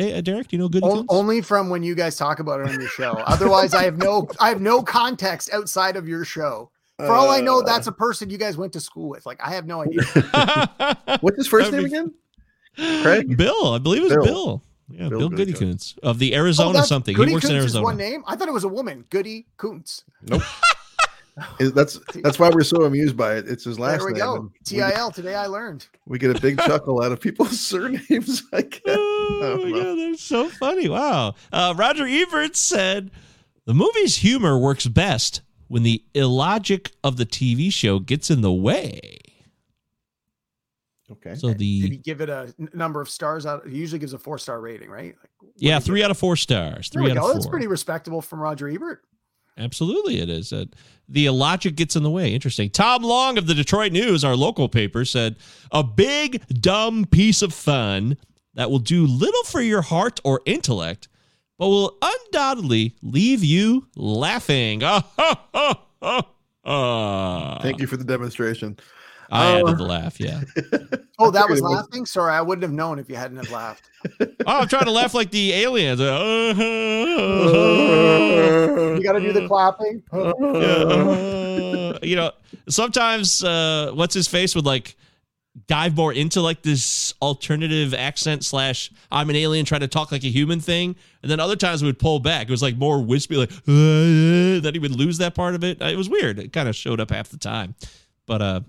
uh, Derek, do you know Goody o- Coons? only from when you guys talk about it on your show. Otherwise, I have no I have no context outside of your show. For all I know, Uh, that's a person you guys went to school with. Like I have no idea. What's his first That'd name be- again? Craig? Bill, I believe it was Bill. Bill. Yeah, Bill Bill, Goody Goody Coons. Coons of the Arizona Oh, something. Goody he works Koontz in is Arizona. one name. I thought it was a woman. Goody Koontz. Nope. Is- that's that's why we're so amused by it. It's his last name. There we name. go. and we- TIL. Today I learned. We get a big chuckle out of people's surnames. I guess. Oh don't my know. god, that's so funny! Wow. Uh, Roger Ebert said the movie's humor works best when the illogic of the TV show gets in the way. Okay. So the Did he give it a number of stars out? He usually gives a four star rating, right? Like, yeah, three out of four stars. There Three we out go. of four. That's pretty respectable from Roger Ebert. Absolutely, it is. Uh, the illogic gets in the way. Interesting. Tom Long of the Detroit News, our local paper, said a big dumb piece of fun that will do little for your heart or intellect, but will undoubtedly leave you laughing. Thank you for the demonstration. I Oh. added the laugh. Yeah. Oh, that was figured it was- laughing. Sorry, I wouldn't have known if you hadn't have laughed. Oh, I'm trying to laugh like the aliens. Uh, You got to do the clapping. Uh, you know, sometimes uh, what's his face would like dive more into like this alternative accent slash I'm an alien trying to talk like a human thing, and then other times it would pull back. It was like more wispy, like uh, that he would lose that part of it. It was weird. It kind of showed up half the time, but uh.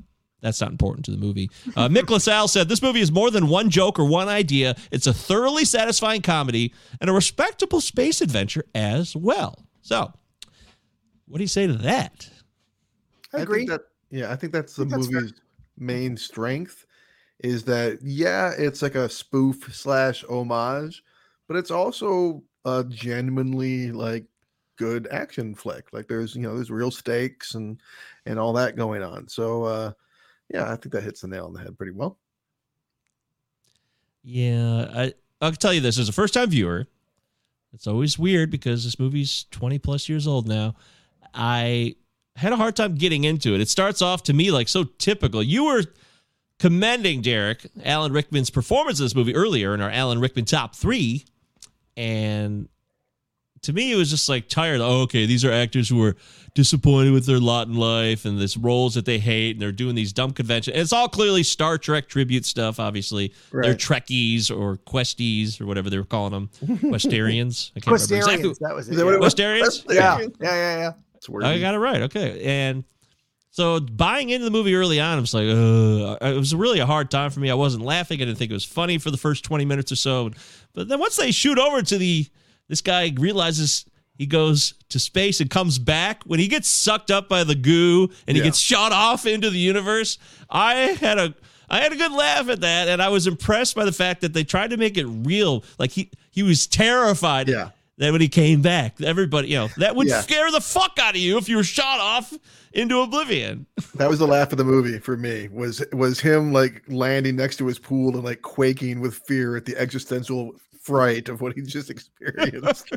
That's not important to the movie. Uh, Mick LaSalle said this movie is more than one joke or one idea. It's a thoroughly satisfying comedy and a respectable space adventure as well. So, what do you say to that? I I agree. think that yeah, I think that's the think that's movie's main strength is that yeah, it's like a spoof slash homage, but it's also a genuinely like good action flick. Like there's you know there's real stakes and and all that going on. So uh yeah, I think that hits the nail on the head pretty well. Yeah, I I'll tell you this as a first time viewer. It's always weird because this movie's 20 plus years old now. I had a hard time getting into it. It starts off to me like so typical. You were commending Derek Alan Rickman's performance in this movie earlier in our Alan Rickman top 3 and to me it was just like tired. Oh, okay, these are actors who are disappointed with their lot in life and this roles that they hate and they're doing these dumb conventions. It's all clearly Star Trek tribute stuff, obviously. They're Trekkies or Questies or whatever they were calling them. Questarians. I can't remember exactly. That was it. Is that it was? Questarians? Yeah. Yeah. Yeah. Yeah. It's wordy. I got it right. Okay. And so buying into the movie early on, I'm just like, uh, it was really a hard time for me. I wasn't laughing. I didn't think it was funny for the first 20 minutes or so. But then once they shoot over to the, this guy realizes he goes to space and comes back. When he gets sucked up by the goo and he Yeah. gets shot off into the universe, I had a, I had a good laugh at that, and I was impressed by the fact that they tried to make it real. Like he, he was terrified Yeah. that when he came back, everybody, you know, that would Yeah. scare the fuck out of you if you were shot off into oblivion. That was the laugh of the movie for me. Was was him like landing next to his pool and like quaking with fear at the existential fright of what he just experienced.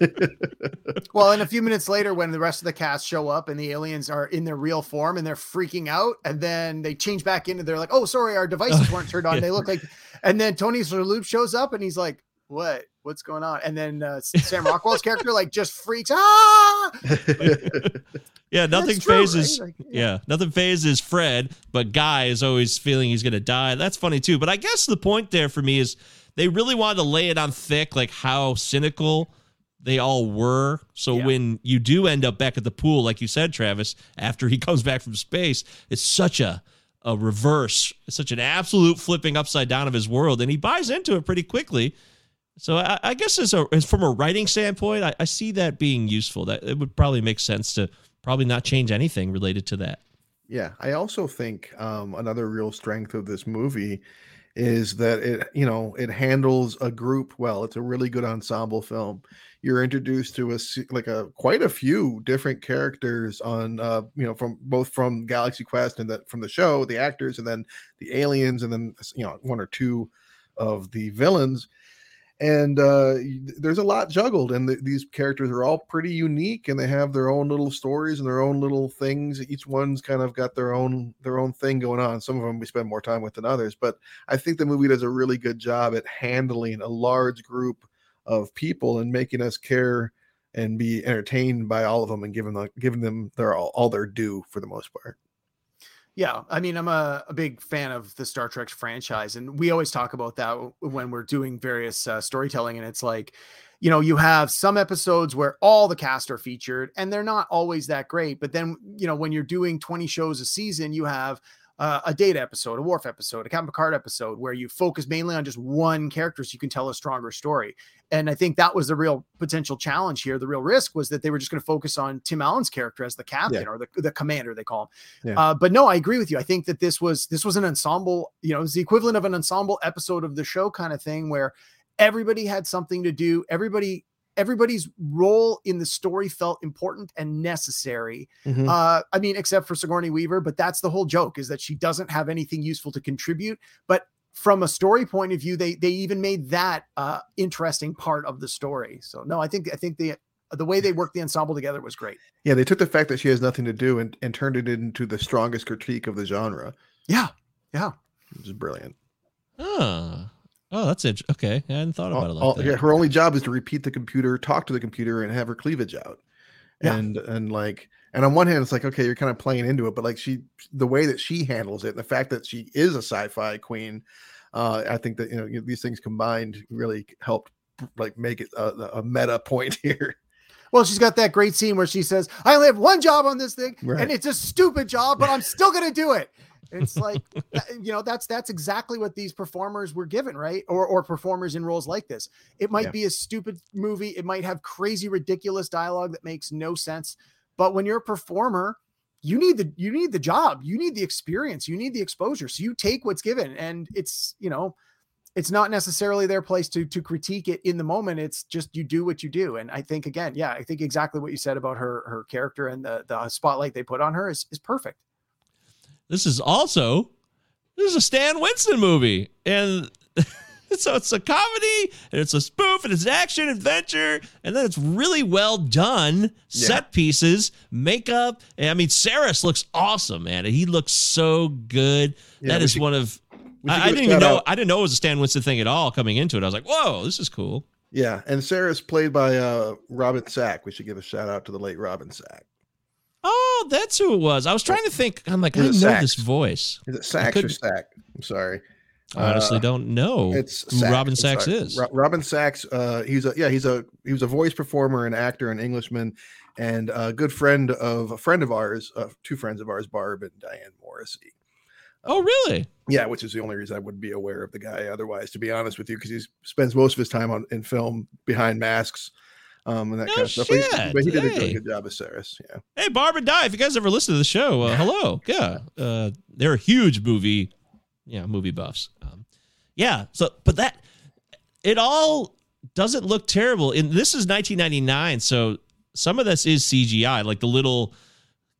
well, and a few minutes later, when the rest of the cast show up and the aliens are in their real form and they're freaking out, and then they change back into they're like, "Oh, sorry, our devices weren't turned on." yeah. They look like, and then Tony Shalhoub shows up and he's like, "What? What's going on?" And then uh, Sam Rockwell's character like just freaks ah. yeah, nothing fazes. Right? Like, yeah. yeah, nothing fazes Fred, but Guy is always feeling he's gonna die. That's funny too. But I guess the point there for me is they really wanted to lay it on thick, like how cynical they all were. So yeah. when you do end up back at the pool, like you said, Travis, after he comes back from space, it's such a a reverse, it's such an absolute flipping upside down of his world, and he buys into it pretty quickly. So I, I guess as a as from a writing standpoint, I, I see that being useful. That it would probably make sense to probably not change anything related to that. Yeah, I also think um, another real strength of this movie is that it you know it handles a group well. It's a really good ensemble film. You're introduced to a like a quite a few different characters on uh, you know from both from Galaxy Quest and that from the show, the actors, and then the aliens, and then you know one or two of the villains and uh, there's a lot juggled and the, these characters are all pretty unique and they have their own little stories and their own little things. Each one's kind of got their own their own thing going on. Some of them we spend more time with than others but i think the movie does a really good job at handling a large group of people and making us care and be entertained by all of them and giving them giving them their all, all their due for the most part yeah, I mean, I'm a, a, big fan of the Star Trek franchise, and we always talk about that when we're doing various uh, storytelling. And it's like, you know, you have some episodes where all the cast are featured, and they're not always that great. But then, you know, when you're doing 20 shows a season, you have uh, a data episode, a Worf episode, a Captain Picard episode, where you focus mainly on just one character so you can tell a stronger story. And I think that was the real potential challenge here. The real risk was that they were just going to focus on Tim Allen's character as the captain yeah. or the, the commander, they call him. Yeah. Uh, but no, I agree with you. I think that this was this was an ensemble, you know, it was the equivalent of an ensemble episode of the show kind of thing where everybody had something to do. Everybody everybody's role in the story felt important and necessary. Mm-hmm. Uh, I mean, except for Sigourney Weaver, but that's the whole joke is that she doesn't have anything useful to contribute. But from a story point of view, they they even made that uh, interesting part of the story. So no, I think I think the the way they worked the ensemble together was great. Yeah, they took the fact that she has nothing to do and, and turned it into the strongest critique of the genre. Yeah, yeah, it was brilliant. Oh, Oh, that's it. Okay, I hadn't thought about all, it like all, that. Yeah, her only job is to repeat the computer, talk to the computer, and have her cleavage out. Yeah. And and like, and on one hand, it's like okay, you're kind of playing into it, but like she, the way that she handles it, and the fact that she is a sci-fi queen, uh, I think that you know these things combined really helped like make it a, a meta point here. Well, she's got that great scene where she says, "I only have one job on this thing, right. and it's a stupid job, but I'm still gonna do it." It's like you know that's that's exactly what these performers were given, right? Or or performers in roles like this. It might yeah. be a stupid movie, it might have crazy ridiculous dialogue that makes no sense, but when you're a performer, you need the you need the job, you need the experience, you need the exposure. So you take what's given and it's, you know, it's not necessarily their place to to critique it in the moment. It's just you do what you do. And I think again, yeah, I think exactly what you said about her her character and the the spotlight they put on her is is perfect. This is also this is a Stan Winston movie, and so it's a comedy and it's a spoof and it's an action adventure, and then it's really well done. Yeah. Set pieces, makeup. I mean, Sarris looks awesome, man. He looks so good. Yeah, that is should, one of. I, I didn't even know. Out. I didn't know it was a Stan Winston thing at all coming into it. I was like, "Whoa, this is cool." Yeah, and Sarris played by uh, Robin Sack. We should give a shout out to the late Robin Sack. Oh, that's who it was. I was trying to think. I'm like, I know Sachs? this voice. Is it Sachs or Sack? I'm sorry. I honestly uh, don't know it's Sachs. Robin Sachs is. Robin Sachs. Uh, he's a yeah. He's a he was a voice performer and actor and Englishman, and a good friend of a friend of ours, uh, two friends of ours, Barb and Diane Morrissey. oh, really? Yeah, which is the only reason I would be aware of the guy. Otherwise, to be honest with you, because he spends most of his time on in film behind masks um, and that no kind of stuff. But he, but he, did hey. a really good job as Sarris. Yeah. Hey, Barbara Die. If you guys ever listen to the show, uh, hello. Yeah, uh, they're huge movie, yeah, movie buffs. Um, yeah. So, but that it all doesn't look terrible. And this is 1999, so some of this is CGI, like the little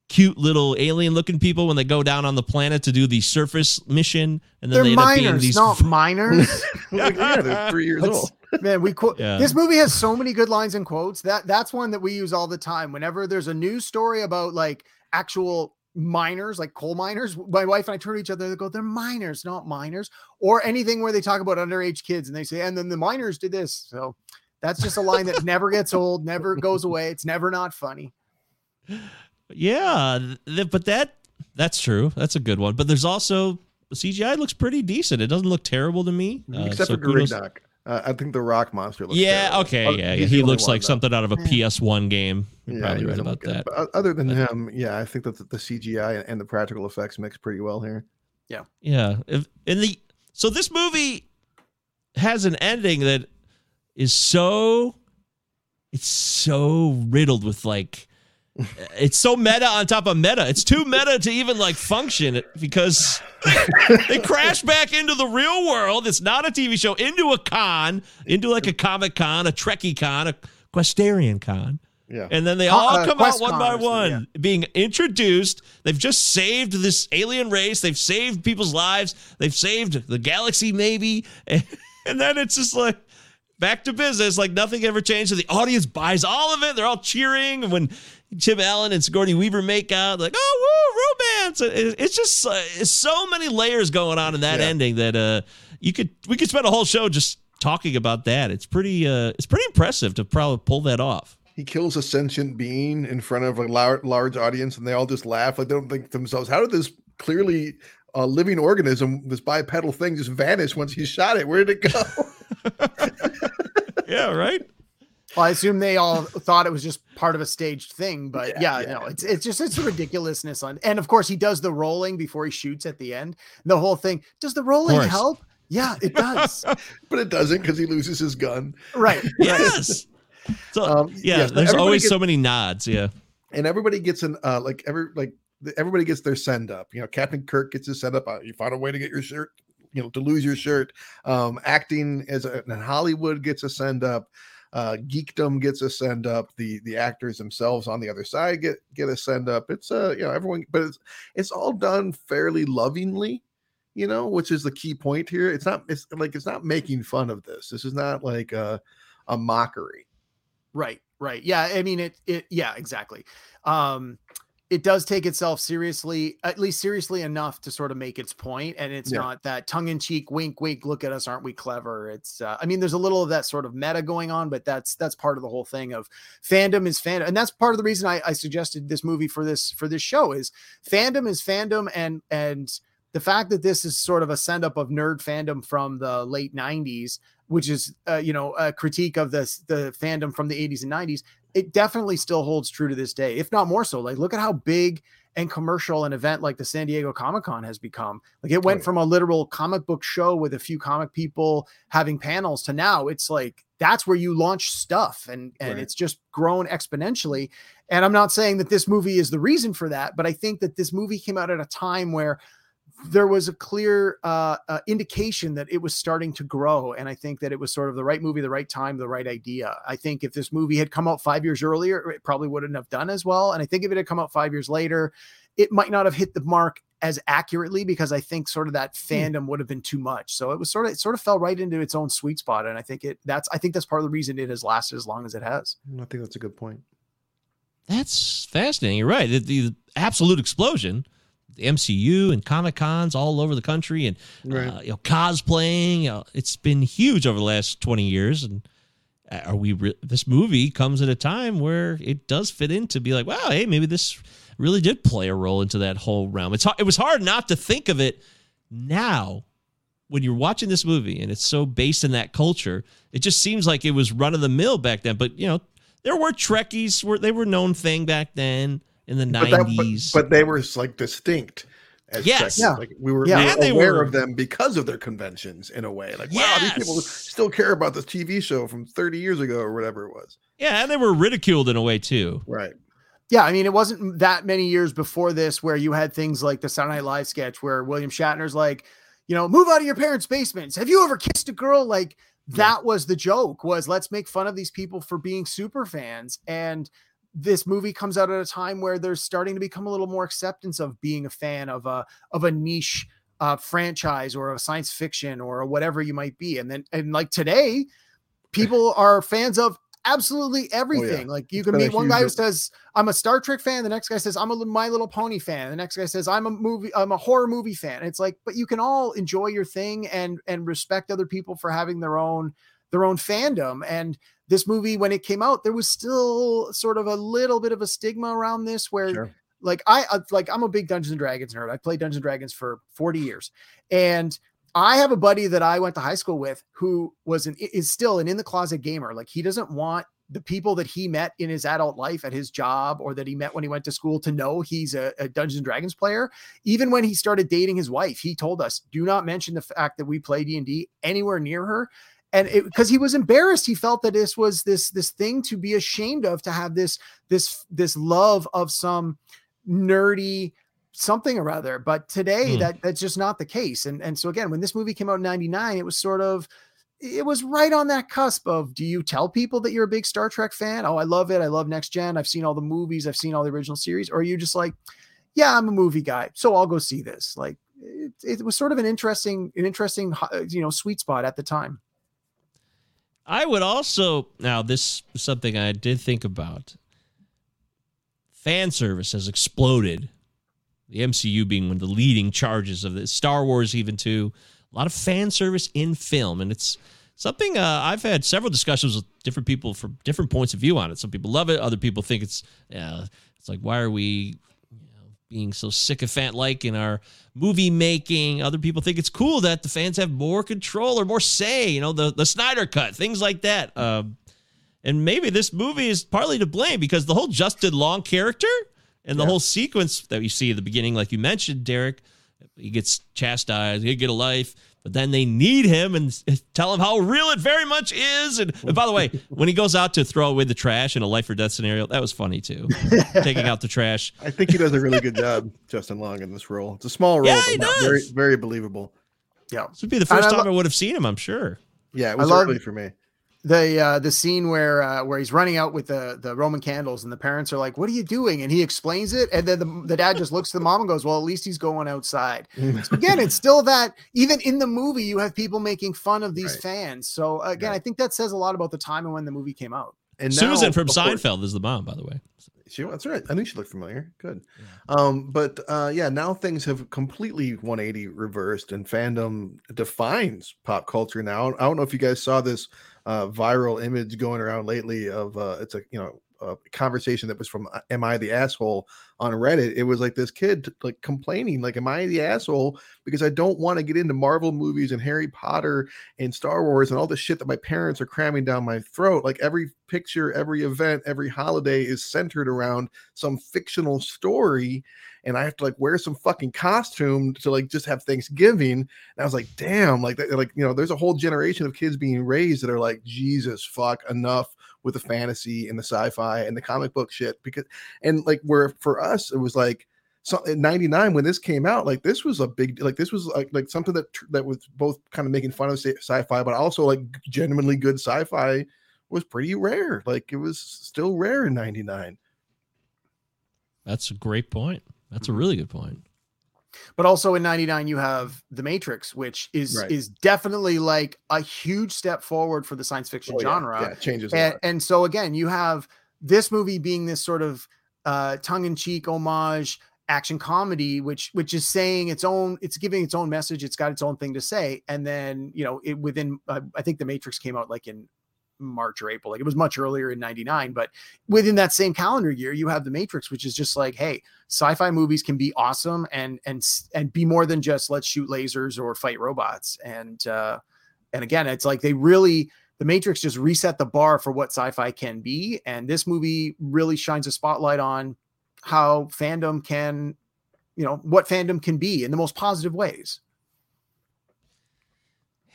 cute little alien looking people when they go down on the planet to do the surface mission, and then They're they end up being minors, these. not minors. Like, yeah, they're three years That's- old. Man, we quote Yeah. this movie has so many good lines and quotes. That that's one that we use all the time. Whenever there's a news story about like actual miners, like coal miners, my wife and I turn to each other. They go, "They're miners, not miners," or anything where they talk about underage kids and they say, "And then the miners did this." So that's just a line that never gets old, never goes away. It's never not funny. Yeah, th- but that that's true. That's a good one. But there's also CGI looks pretty decent. It doesn't look terrible to me. Uh, Except so for kudos- Griddock. Uh, I think the rock monster looks Yeah, terrible. okay, Oh, yeah, yeah. he's He looks like though. something out of a PS1 game. You're Yeah, probably right about that. But other than him, yeah, I think that the, the CGI and the practical effects mix pretty well here. Yeah. If, in the so this movie has an ending that is so it's so riddled with like it's so meta on top of meta. It's too meta to even like function because they crash back into the real world. It's not a TV show, into a con, into like a Comic Con, a Trekkie Con, a Questarian Con. Yeah. And then they all uh, come out QuestCon one by or something, one, being introduced. They've just saved this alien race. They've saved people's lives. They've saved the galaxy, maybe. And, then it's just like back to business, like nothing ever changed. So the audience buys all of it. They're all cheering. When Tim Allen and Sigourney Weaver make out, like, oh, woo, romance. It's just uh, it's so many layers going on in that Yeah. ending that uh, you could we could spend a whole show just talking about that. It's pretty uh, it's pretty impressive to probably pull that off. He kills a sentient being in front of a lar- large audience, and they all just laugh. Like they don't think to themselves, "How did this clearly a living organism, this bipedal thing, just vanish once he shot it? Where did it go?" Yeah, right. Well, I assume they all thought it was just part of a staged thing, but yeah, Yeah, yeah. no, it's it's just it's a ridiculousness on, and of course he does the rolling before he shoots at the end. The whole thing does the rolling help? Yeah, it does. but it doesn't because he loses his gun. right. Yes. So Um, yeah, yes, there's always gets- so many nods. Yeah. and everybody gets an uh like every like everybody gets their send up you know captain kirk gets his send up uh, you found a way to get your shirt you know to lose your shirt um acting as a, in hollywood gets a send up uh geekdom gets a send up the the actors themselves on the other side get get a send up it's uh you know everyone but it's it's all done fairly lovingly you know which is the key point here it's not it's like it's not making fun of this this is not like a a mockery Right, right. Yeah, I mean it it yeah, exactly. Um it does take itself seriously, at least seriously enough to sort of make its point, and it's Yeah. not that tongue-in-cheek wink wink look at us aren't we clever it's uh, i mean there's a little of that sort of meta going on but that's that's part of the whole thing of fandom is fandom and that's part of the reason I, I suggested this movie for this for this show is fandom is fandom and and the fact that this is sort of a send up of nerd fandom from the late 90s which is uh, you know a critique of this the fandom from the 80s and 90s it definitely still holds true to this day if not more so like look at how big and commercial an event like the San Diego Comic Con has become. Like it went from a literal comic book show with a few comic people having panels to now it's like that's where you launch stuff and and Right. it's just grown exponentially. And I'm not saying that this movie is the reason for that, but I think that this movie came out at a time where there was a clear uh, uh, indication that it was starting to grow. And I think that it was sort of the right movie, the right time, the right idea. I think if this movie had come out five years earlier, it probably wouldn't have done as well. And I think if it had come out five years later, it might not have hit the mark as accurately because I think sort of that fandom would have been too much. So it was sort of it sort of fell right into its own sweet spot. And I think it that's I think that's part of the reason it has lasted as long as it has. i think that's a good point That's fascinating. You're right. The, the absolute explosion, the MCU and Comic Cons all over the country, and Right. uh, you know cosplaying. You know, it's been huge over the last 20 years. And uh, are we? Re- this movie comes at a time where it does fit in to be like, wow, hey, maybe this really did play a role into that whole realm. It's hard, it was hard not to think of it now when you're watching this movie and it's so based in that culture. It just seems like it was run of the mill back then. But you know, there were Trekkies were they were known thing back then in the but, that, but, nineties. but they were like distinct. As Yes. Trekkies. Yeah. like we were, Yeah. we were they aware were- of them because of their conventions in a way. Like, wow, these people still care about this TV show from 30 years ago or whatever it was. yeah, and they were ridiculed in a way too. Right. Yeah, I mean, it wasn't that many years before this where you had things like the Saturday Night Live sketch where William Shatner's like, you know, move out of your parents' basements. Have you ever kissed a girl? Like that was the joke was let's make fun of these people for being super fans. And this movie comes out at a time where there's starting to become a little more acceptance of being a fan of a of a niche uh, franchise or a science fiction or whatever you might be. And then and like today, people are fans of absolutely everything. Like you It's can meet one guy who says I'm a Star Trek fan, the next guy says I'm a My Little Pony fan, the next guy says I'm a movie I'm a horror movie fan. It's like, but you can all enjoy your thing and and respect other people for having their own their own fandom. And this movie, when it came out, there was still sort of a little bit of a stigma around this where Sure. like I uh, like I'm a big Dungeons and Dragons nerd. I played Dungeons and Dragons for 40 years. And I have a buddy that I went to high school with who was an is still an in the closet gamer. Like he doesn't want the people that he met in his adult life at his job or that he met when he went to school to know he's a, a Dungeons and Dragons player. Even when he started dating his wife, he told us, "Do not mention the fact that we play D&D anywhere near her." And because he was embarrassed, he felt that this was this this thing to be ashamed of to have this this this love of some nerdy something or other. But today Hmm. that that's just not the case. And and so again, when this movie came out in 99, it was sort of it was right on that cusp of do you tell people that you're a big Star Trek fan? Oh, I love it. I love Next Gen. I've seen all the movies, I've seen all the original series. Or are you just like, yeah, I'm a movie guy, so I'll go see this. Like it, it was sort of an interesting, an interesting, uh, you know, sweet spot at the time. I would also now this is something I did think about. Fan service has exploded. The MCU being one of the leading charges of this. Star Wars even too. A lot of fan service in film, and it's something uh, I've had several discussions with different people from different points of view on it. Some people love it. Other people think it's yeah. It's like why are we being so sycophant like in our movie making. Other people think it's cool that the fans have more control or more say, you know, the, the Snyder cut, things like that. Um, and maybe this movie is partly to blame because the whole Justin Long character and the whole sequence that we see at the beginning, like you mentioned, Derek, he gets chastised, he get a life, but then they need him and tell him how real it very much is. And, and by the way, when he goes out to throw away the trash in a life or death scenario, that was funny too. Taking out the trash. I think he does a really good job, Justin Long, in this role. It's a small role, Yeah, he but very, does. very believable. Yeah. This would be the first I time lo- I would have seen him, I'm sure. Yeah, it I was love- early for me. The uh the scene where uh where he's running out with the the roman candles and the parents are like what are you doing and he explains it and then the, the dad just looks to the mom and goes well at least he's going outside so again it's still that even in the movie you have people making fun of these Right. fans so again i think that says a lot about the time and when the movie came out And Susan now, from of course- Seinfeld is the mom, by the way. She, that's right. I knew she looked familiar. Good. Um, but uh, yeah, now things have completely 180 reversed, and fandom defines pop culture now. I don't know if you guys saw this uh, viral image going around lately of uh, it's a you know a conversation that was from uh, "Am I the asshole?" on Reddit. It was like this kid like complaining, like, "Am I the asshole?" Because I don't want to get into Marvel movies and Harry Potter and Star Wars and all the shit that my parents are cramming down my throat. Like every picture, every event, every holiday is centered around some fictional story. And I have to like wear some fucking costume to like just have Thanksgiving. And I was like, damn, like like you know, there's a whole generation of kids being raised that are like, Jesus, fuck, enough with the fantasy and the sci-fi and the comic book shit. Because and like where for us, it was like so in 99 when this came out like this was a big like this was like like something that that was both kind of making fun of sci- sci-fi but also like genuinely good sci-fi was pretty rare like it was still rare in 99 That's a great point. That's a Mm-hmm. really good point. But also in 99 you have the matrix which is Right. is definitely like a huge step forward for the science fiction Oh, genre. Yeah, it changes and, and so again you have this movie being this sort of uh tongue-in-cheek homage action comedy which which is saying its own it's giving its own message it's got its own thing to say. And then you know it within uh, i think the matrix came out like in march or april like it was much earlier in 99 but within that same calendar year you have the matrix which is just like hey sci-fi movies can be awesome and and and be more than just let's shoot lasers or fight robots. And uh and again it's like they really the matrix just reset the bar for what sci-fi can be. And this movie really shines a spotlight on how fandom can you know what fandom can be in the most positive ways.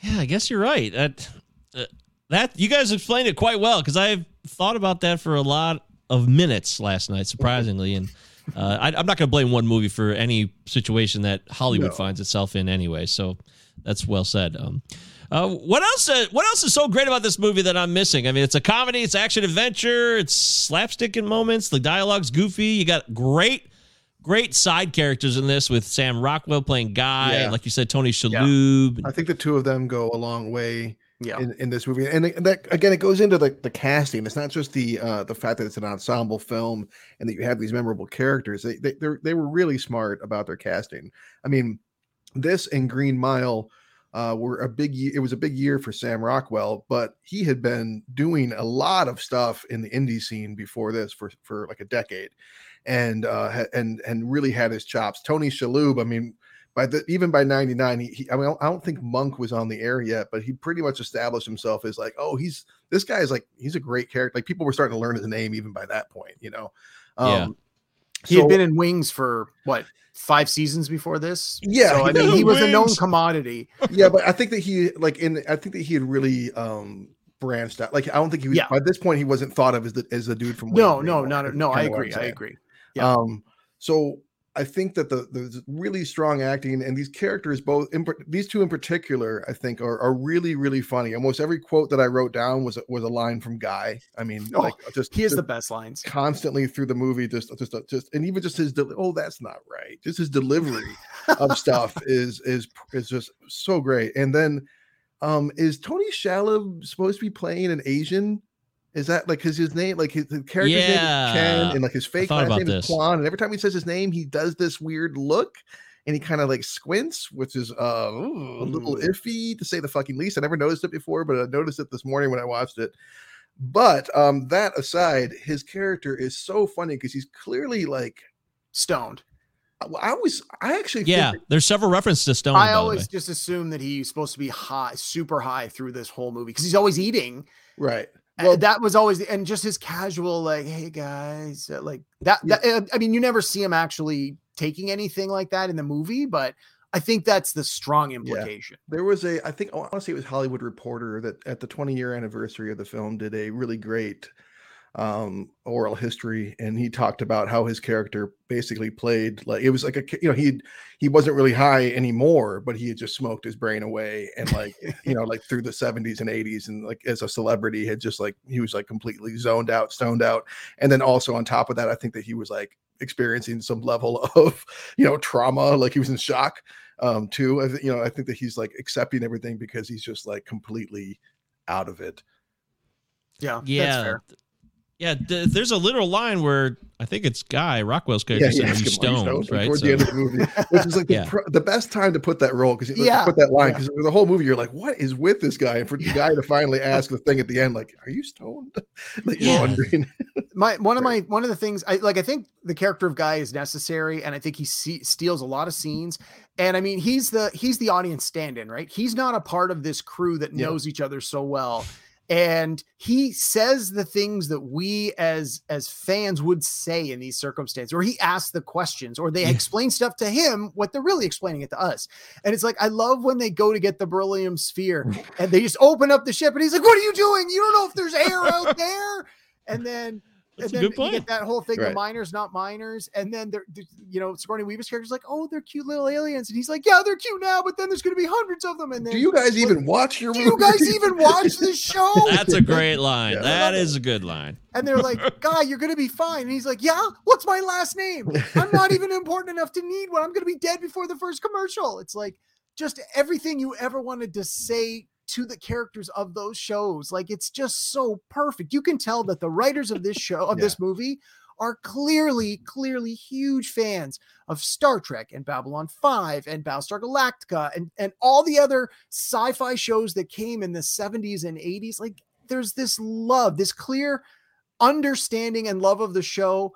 Yeah, I guess you're right. That uh, that you guys explained it quite well because I've thought about that for a lot of minutes last night, surprisingly. And uh, I, I'm not going to blame one movie for any situation that Hollywood No. finds itself in anyway. So that's well said. Um, Uh, what else? Uh, what else is so great about this movie that I'm missing? I mean, it's a comedy, it's action adventure, it's slapstick in moments. The dialogue's goofy. You got great, great side characters in this with Sam Rockwell playing Guy, Yeah. like you said, Tony Shalhoub. I think the two of them go a long way Yeah. in, in this movie. And that again, it goes into the, the casting. It's not just the uh, the fact that it's an ensemble film and that you have these memorable characters. They they they're, were really smart about their casting. I mean, this and Green Mile uh, were a big. It was a big year for Sam Rockwell, but he had been doing a lot of stuff in the indie scene before this for for like a decade, and uh, and and really had his chops. Tony Shalhoub. I mean, by the even by 99 he, he i mean i don't think monk was on the air yet but he pretty much established himself as like oh he's this guy is like he's a great character like people were starting to learn his name even by that point you know Yeah. um He had been in Wings for what five seasons before this. Yeah, so I mean, he in was a known commodity. yeah but i think that he like in i think that he had really um branched out like i don't think he was Yeah. by this point he wasn't thought of as the as the dude from No, no, not is no. I kinda what I'm agree. I agree. Yeah. Um, so I think that the the really strong acting and these characters, both in, these two in particular, I think are, are really really funny. Almost every quote that I wrote down was was a line from Guy. I mean, Oh, like just He has just the best lines. constantly through the movie, just just just and even just his del- oh that's not right. Just his delivery of stuff is is is just so great. And then, um, is Tony Shalhoub supposed to be playing an Asian? Is that like his his name? Like his, his character's name Yeah. is Ken, and like his fake last name this. is Kwan. And every time he says his name, he does this weird look, and he kind of like squints, which is uh ooh, a little Ooh. iffy to say the fucking least. I never noticed it before, but I noticed it this morning when I watched it. But um, that aside, his character is so funny because he's clearly like Stoned. I was I actually Yeah, think there's several references to Stone. I always just assume that he's supposed to be high, super high through this whole movie because he's always eating. right. Well, that was always, and just his casual, like, "Hey guys," uh, like that. Yeah. that uh, I mean, you never see him actually taking anything like that in the movie, but I think that's the strong implication. there was a I think I want to say it was Hollywood Reporter that at the 20 year anniversary of the film did a really great um oral history and he talked about how his character basically played like it was like a you know he he wasn't really high anymore but he had just smoked his brain away and like you know like through the 70s and 80s and like as a celebrity had just like he was like completely zoned out stoned out. And then also on top of that i think that he was like experiencing some level of you know trauma like he was in shock um too. I, thi- you know i think that he's like accepting everything because he's just like completely out of it. Yeah, that's yeah, fair. Yeah. th- there's a literal line where I think it's Guy Rockwell's character he said, "Are asked you him, "Are you stoned?" stoned?" Right. towards So- the end of the movie which is like the, Yeah. pr- the best time to put that role because Yeah, put that line yeah. because the whole movie you're like what is with this guy and for the guy to finally ask the thing at the end like are you stoned like you're Yeah. wondering my one of my one of the things I like I think the character of Guy is necessary and I think he see, steals a lot of scenes and I mean he's the he's the audience stand-in right he's not a part of this crew that Yeah. knows each other so well and he says the things that we as as fans would say in these circumstances or he asks the questions or they Yeah. explain stuff to him what they're really explaining it to us. And it's like I love when they go to get the beryllium sphere and they just open up the ship and he's like what are you doing? You don't know if there's air out there? And then That's and a then good you get point. that whole thing, the Right. miners, not miners, and then they're, they're- you know, Sigourney Weaver's character's like, "Oh, they're cute little aliens," and he's like, "Yeah, they're cute now, but then there's going to be hundreds of them." And then, do you guys even watch your do you guys even watch this show? That's a great line. Yeah. That is a good line. And they're like, "Guy, you're going to be fine." And he's like, "Yeah, what's my last name? I'm not even important enough to need one. I'm going to be dead before the first commercial." It's like just everything you ever wanted to say to the characters of those shows. Like it's just so perfect. You can tell that the writers of this show of this movie are clearly, clearly huge fans of Star Trek and Babylon 5 and Battlestar Galactica and, and all the other sci-fi shows that came in the 70s and 80s. Like there's this love, this clear understanding and love of the show.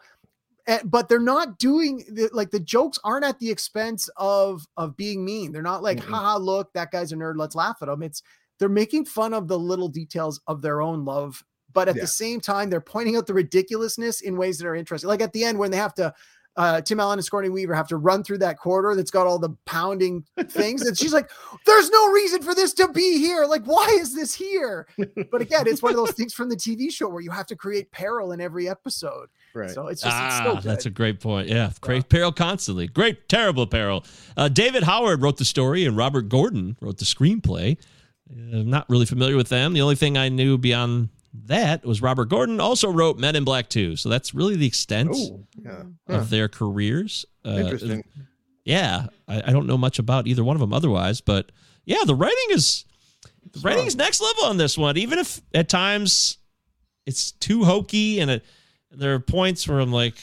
Eh, But they're not doing the, like the jokes aren't at the expense of of being mean. They're not like, Mm-mm. haha, look, that guy's a nerd. Let's laugh at him. It's they're making fun of the little details of their own love but at Yeah. the same time they're pointing out the ridiculousness in ways that are interesting like at the end when they have to uh, Tim Allen and Sigourney Weaver have to run through that corridor that's got all the pounding things. And she's like, there's no reason for this to be here. Like, why is this here? But again, it's one of those things from the TV show where you have to create peril in every episode. Right So it's just, it's Ah, still good. that's a great point. Yeah, great peril constantly. Great, terrible peril. Uh, David Howard wrote the story, and Robert Gordon wrote the screenplay. I'm not really familiar with them. The only thing I knew beyond that was Robert Gordon also wrote Men in Black 2. So that's really the extent Oh, yeah. of Huh. their careers. Uh, Interesting. yeah, I, I don't know much about either one of them otherwise, but yeah, the writing is the writing is next level on this one. Even if at times it's too hokey and it, there are points where I'm like,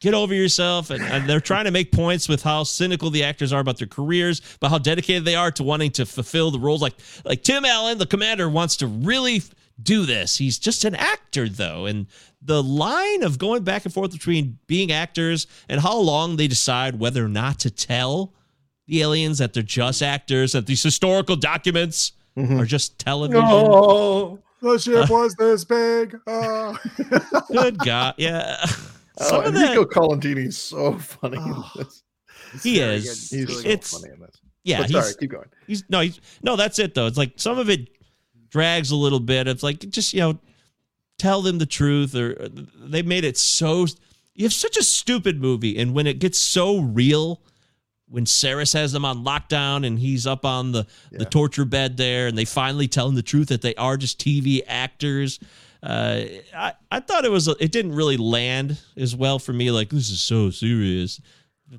get over yourself, and, and they're trying to make points with how cynical the actors are about their careers, but how dedicated they are to wanting to fulfill the roles. Like like Tim Allen, the commander, wants to really do this. He's just an actor though, and the line of going back and forth between being actors and how long they decide whether or not to tell the aliens that they're just actors, that these historical documents mm-hmm. are just television. Oh, the ship was this big. Oh. Good God, yeah. Uh, some Oh, of Enrico that, Colantoni is so funny. in oh, this. he is. good. He's It's so funny in this. yeah. But he's, sorry, keep going. He's no, he's no. That's it though. It's like some of it drags a little bit. It's like just you know, tell them the truth, or uh, they made it so. You have such a stupid movie, and when it gets so real, when Sarris has them on lockdown and he's up on the the torture bed there, and they finally tell him the truth that they are just TV actors. Uh, I I thought it was it didn't really land as well for me. Like this is so serious.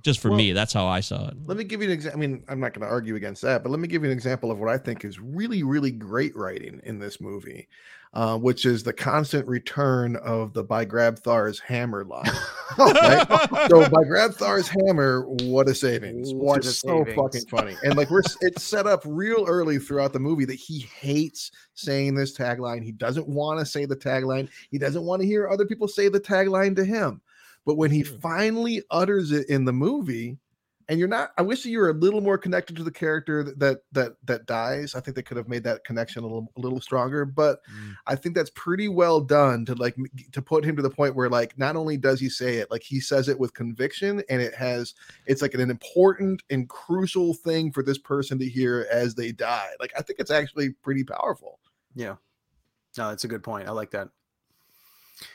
Just for Well- me, that's how I saw it. Let me give you an example. I mean, I'm not going to argue against that, but let me give you an example of what I think is really, really great writing in this movie, uh, which is the constant return of the by Grabthar's hammer line. right? so by Grabthar's hammer, what a savings! What is a so savings. fucking funny. And like we're it's set up real early throughout the movie that he hates saying this tagline. He doesn't want to say the tagline. He doesn't want to hear other people say the tagline to him. But when he finally utters it in the movie, and you're not, I wish that you were a little more connected to the character that that that, that dies. I think they could have made that connection a little a little stronger. But I think that's pretty well done to like to put him to the point where like not only does he say it, like he says it with conviction, and it has it's like an important and crucial thing for this person to hear as they die. Like I think it's actually pretty powerful. Yeah. No, that's a good point. I like that.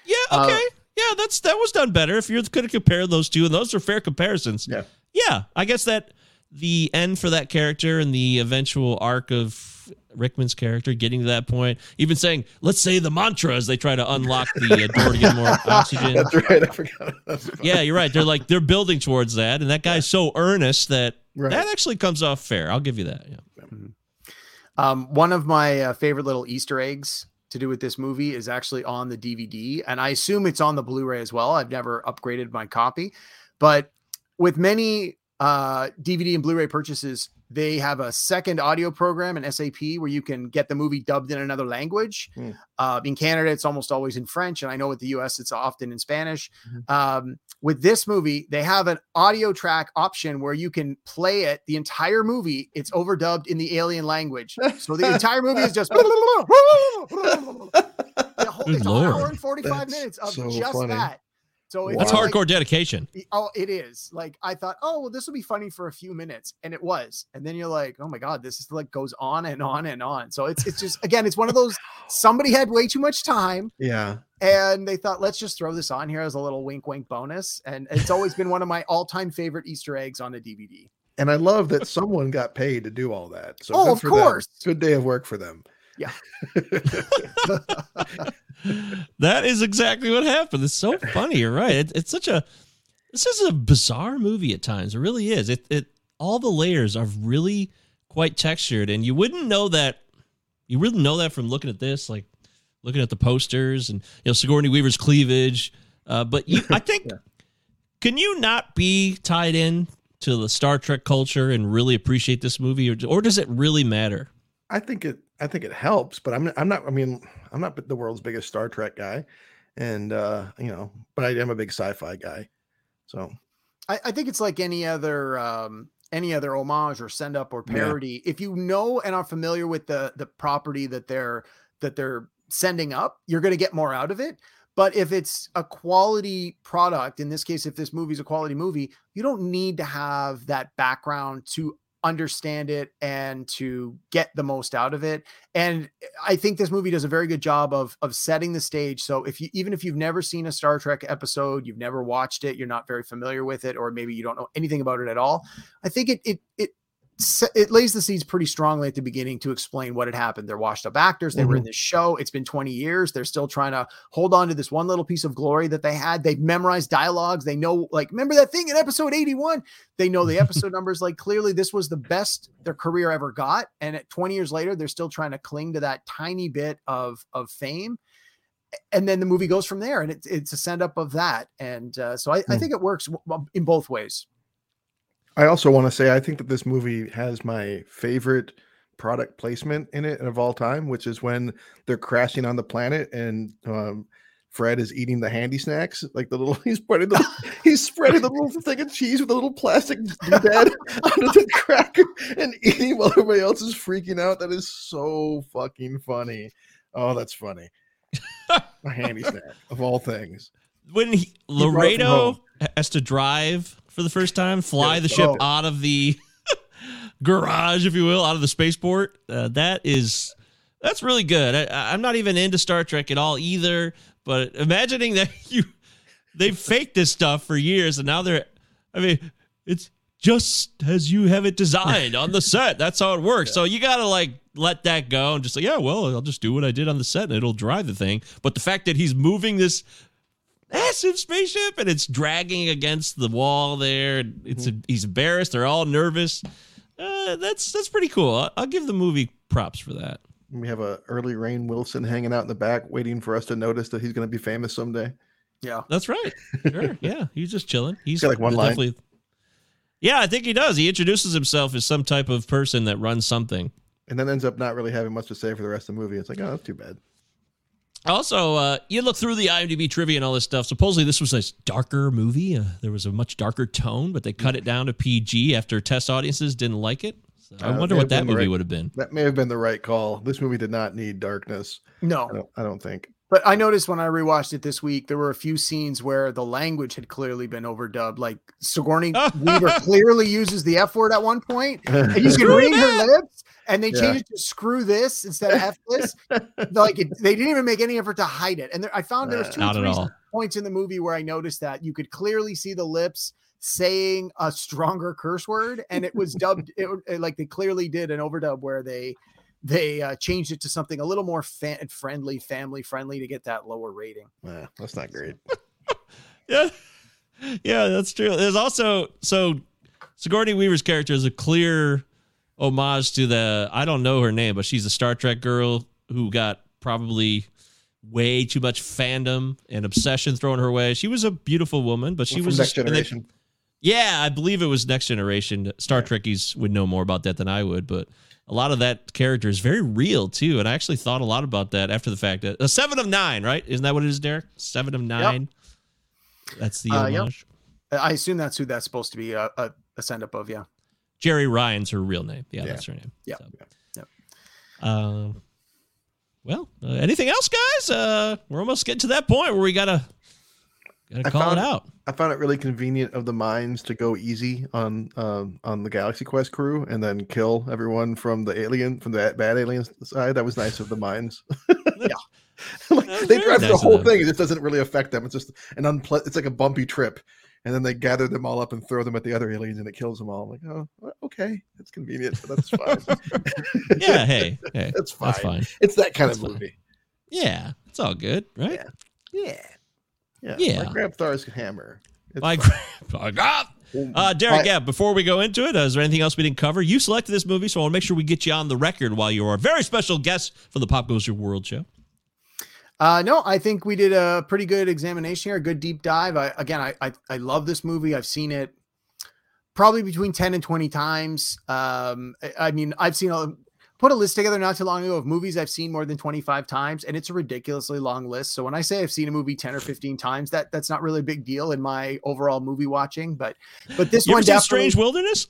Yeah, Uh, okay. yeah, that's that was done better. If you're going to compare those two, and those are fair comparisons. Yeah. Yeah, I guess that the end for that character and the eventual arc of Rickman's character getting to that point, even saying, let's say the mantra as they try to unlock the uh, door to get more oxygen. That's right. I forgot. Yeah, you're right. They're like they're building towards that, and that guy's so earnest that Right. that actually comes off fair. I'll give you that. Yeah. Um, one of my uh, favorite little Easter eggs to do with this movie is actually on the DVD, and I assume it's on the Blu-ray as well. I've never upgraded my copy, but with many uh, DVD and Blu-ray purchases, they have a second audio program in SAP where you can get the movie dubbed in another language. Hmm. Uh, in Canada, it's almost always in French, and I know with the US, it's often in Spanish. Um, with this movie, they have an audio track option where you can play it the entire movie. It's overdubbed in the alien language, so the entire movie is just. the whole, Good it's an hour and forty-five That's minutes of so just funny. that. So if That's you're like- hardcore dedication. Oh, it is. Like I thought, oh well, this will be funny for a few minutes, and it was. And then you're like, oh my god, this is like goes on and on and on. So it's it's just again, it's one of those somebody had way too much time Yeah. and they thought let's just throw this on here as a little wink wink bonus. And it's always been one of my all time favorite Easter eggs on a DVD. And I love that someone got paid to do all that. So Oh, of for them. course. Good day of work for them. Yeah. that is exactly what happened. It's so funny. You're right. It, it's such a this is a bizarre movie at times. It really is. It it all the layers are really quite textured, and you wouldn't know that. You wouldn't know that from looking at this, like looking at the posters and you know Sigourney Weaver's cleavage. Uh, but you, I think, can you not be tied in to the Star Trek culture and really appreciate this movie, or, or does it really matter? I think it I think it helps, but I'm I'm not I mean, I'm not the world's biggest Star Trek guy. And uh, you know, but I am a big sci-fi guy. So I, I think it's like any other um any other homage or send up or Yeah. parody. If you know and are familiar with the the property that they're that they're sending up, you're going to get more out of it. But if it's a quality product, in this case, if this movie's a quality movie, you don't need to have that background to understand it and to get the most out of it. And eh, I think this movie does a very good job of of setting the stage. So if you even if you've never seen a Star Trek episode, you've never watched it, you're not very familiar with it, or maybe you don't know anything about it at all, I think it it it it lays the seeds pretty strongly at the beginning to explain what had happened. They're washed up actors. They were in this show. It's been 20 years. They're still trying to hold on to this one little piece of glory that they had. They've memorized dialogues. They know, like, remember that thing in episode 81? They know the episode numbers. Like, clearly, this was the best their career ever got. And at 20 years later, they're still trying to cling to that tiny bit of of fame. And then the movie goes from there, and it's it's a send up of that. And uh, so I, I Hmm. think it works in both ways. I also want to say I think that this movie has my favorite product placement in it of all time, which is when they're crashing on the planet and um, Fred is eating the handy snacks, like the little he's spreading the he's spreading the little thing of cheese with a little plastic doodad under the cracker and eating while everybody else is freaking out. That is so fucking funny. Oh, that's funny. a handy snack of all things. when he, brought it from Laredo home. has to drive for the first time, fly the ship oh. out of the garage, if you will, out of the spaceport. Uh, that is that's really good. I, I'm not even into Star Trek at all either, but imagining that you they've faked this stuff for years and now they're, I mean, it's just as you have it designed on the set. That's how it works. So you gotta like let that go and just say, yeah, well, I'll just do what I did on the set and it'll drive the thing. But the fact that he's moving this massive spaceship and it's dragging against the wall there. and It's he's embarrassed. They're all nervous. Uh, that's that's pretty cool. I'll, I'll give the movie props for that. We have a early Rainn Wilson hanging out in the back, waiting for us to notice that he's going to be famous someday. Yeah. That's right. Sure. yeah, he's just chilling. He's got, like, one line. definitely. Yeah, I think he does. He introduces himself as some type of person that runs something. and then ends up not really having much to say for the rest of the movie. It's like, oh, that's too bad. Also, uh, you look through the IMDb trivia and all this stuff. Supposedly, this was a darker movie. Uh, there was a much darker tone, but they cut it down to PG after test audiences didn't like it. So I Uh, wonder what that movie right- would have been. That may have been the right call. This movie did not need darkness. No. I don't, I don't think. But I noticed when I rewatched it this week, there were a few scenes where the language had clearly been overdubbed. Like Sigourney Weaver clearly uses the F word at one point, and you can Screw read her lips, and they Yeah. changed it to "screw this" instead of "f this." like it, they didn't even make any effort to hide it. And there, I found there was two or Not at three all. points in the movie where I noticed that you could clearly see the lips saying a stronger curse word, and it was dubbed it, it- like they clearly did an overdub where they they uh, changed it to something a little more fan friendly, family friendly to get that lower rating. Nah, that's not great. Yeah, yeah, that's true. There's also so Sigourney Weaver's character is a clear homage to the I don't know her name, but she's a Star Trek girl who got probably way too much fandom and obsession thrown her way. She was a beautiful woman, but she From was Next and they- yeah, I believe it was Next Generation. Star Trekkies would know more about that than I would, but a lot of that character is very real too. And I actually thought a lot about that after the fact. A seven of nine, right? Isn't that what it is, Derek? Seven of nine. That's the Uh, yep. homage. I assume that's who that's supposed to be a, a, a send up of. Yeah. Jeri Ryan's her real name. Yeah, Yeah. that's her name. Yeah. So, Yep. Um, well, uh, anything else, guys? Uh, we're almost getting to that point where we gotta gotta I call found- it out. I found it really convenient of the mines to go easy on um, on the Galaxy Quest crew and then kill everyone from the alien from the bad alien side. That was nice of the mines. Yeah. like, they drive nice the whole thing. It just doesn't really affect them. It's just an unple- It's like a bumpy trip, and then they gather them all up and throw them at the other aliens, and it kills them all. I'm like, oh, okay, that's convenient, but that's fine. Yeah. Hey. Hey. That's That's fine. fine. it's that kind That's of fine. movie. Yeah. It's all good, right? Yeah. Yeah, Yeah. Like Grabthar's hammer. It's My, fine. my God. Uh, Derek, yeah, before we go into it, uh, is there anything else we didn't cover? You selected this movie, so I want to make sure we get you on the record while you're a very special guest for the Pop Goes Your World show. Uh, no, I think we did a pretty good examination here, a good deep dive. I, again, I, I I love this movie. I've seen it probably between ten and twenty times. Um, I, I mean, I've seen a put a list together not too long ago of movies I've seen more than twenty five times, and it's a ridiculously long list. So when I say I've seen a movie ten or fifteen times, that that's not really a big deal in my overall movie watching. But but this You one definitely. Strange Wilderness?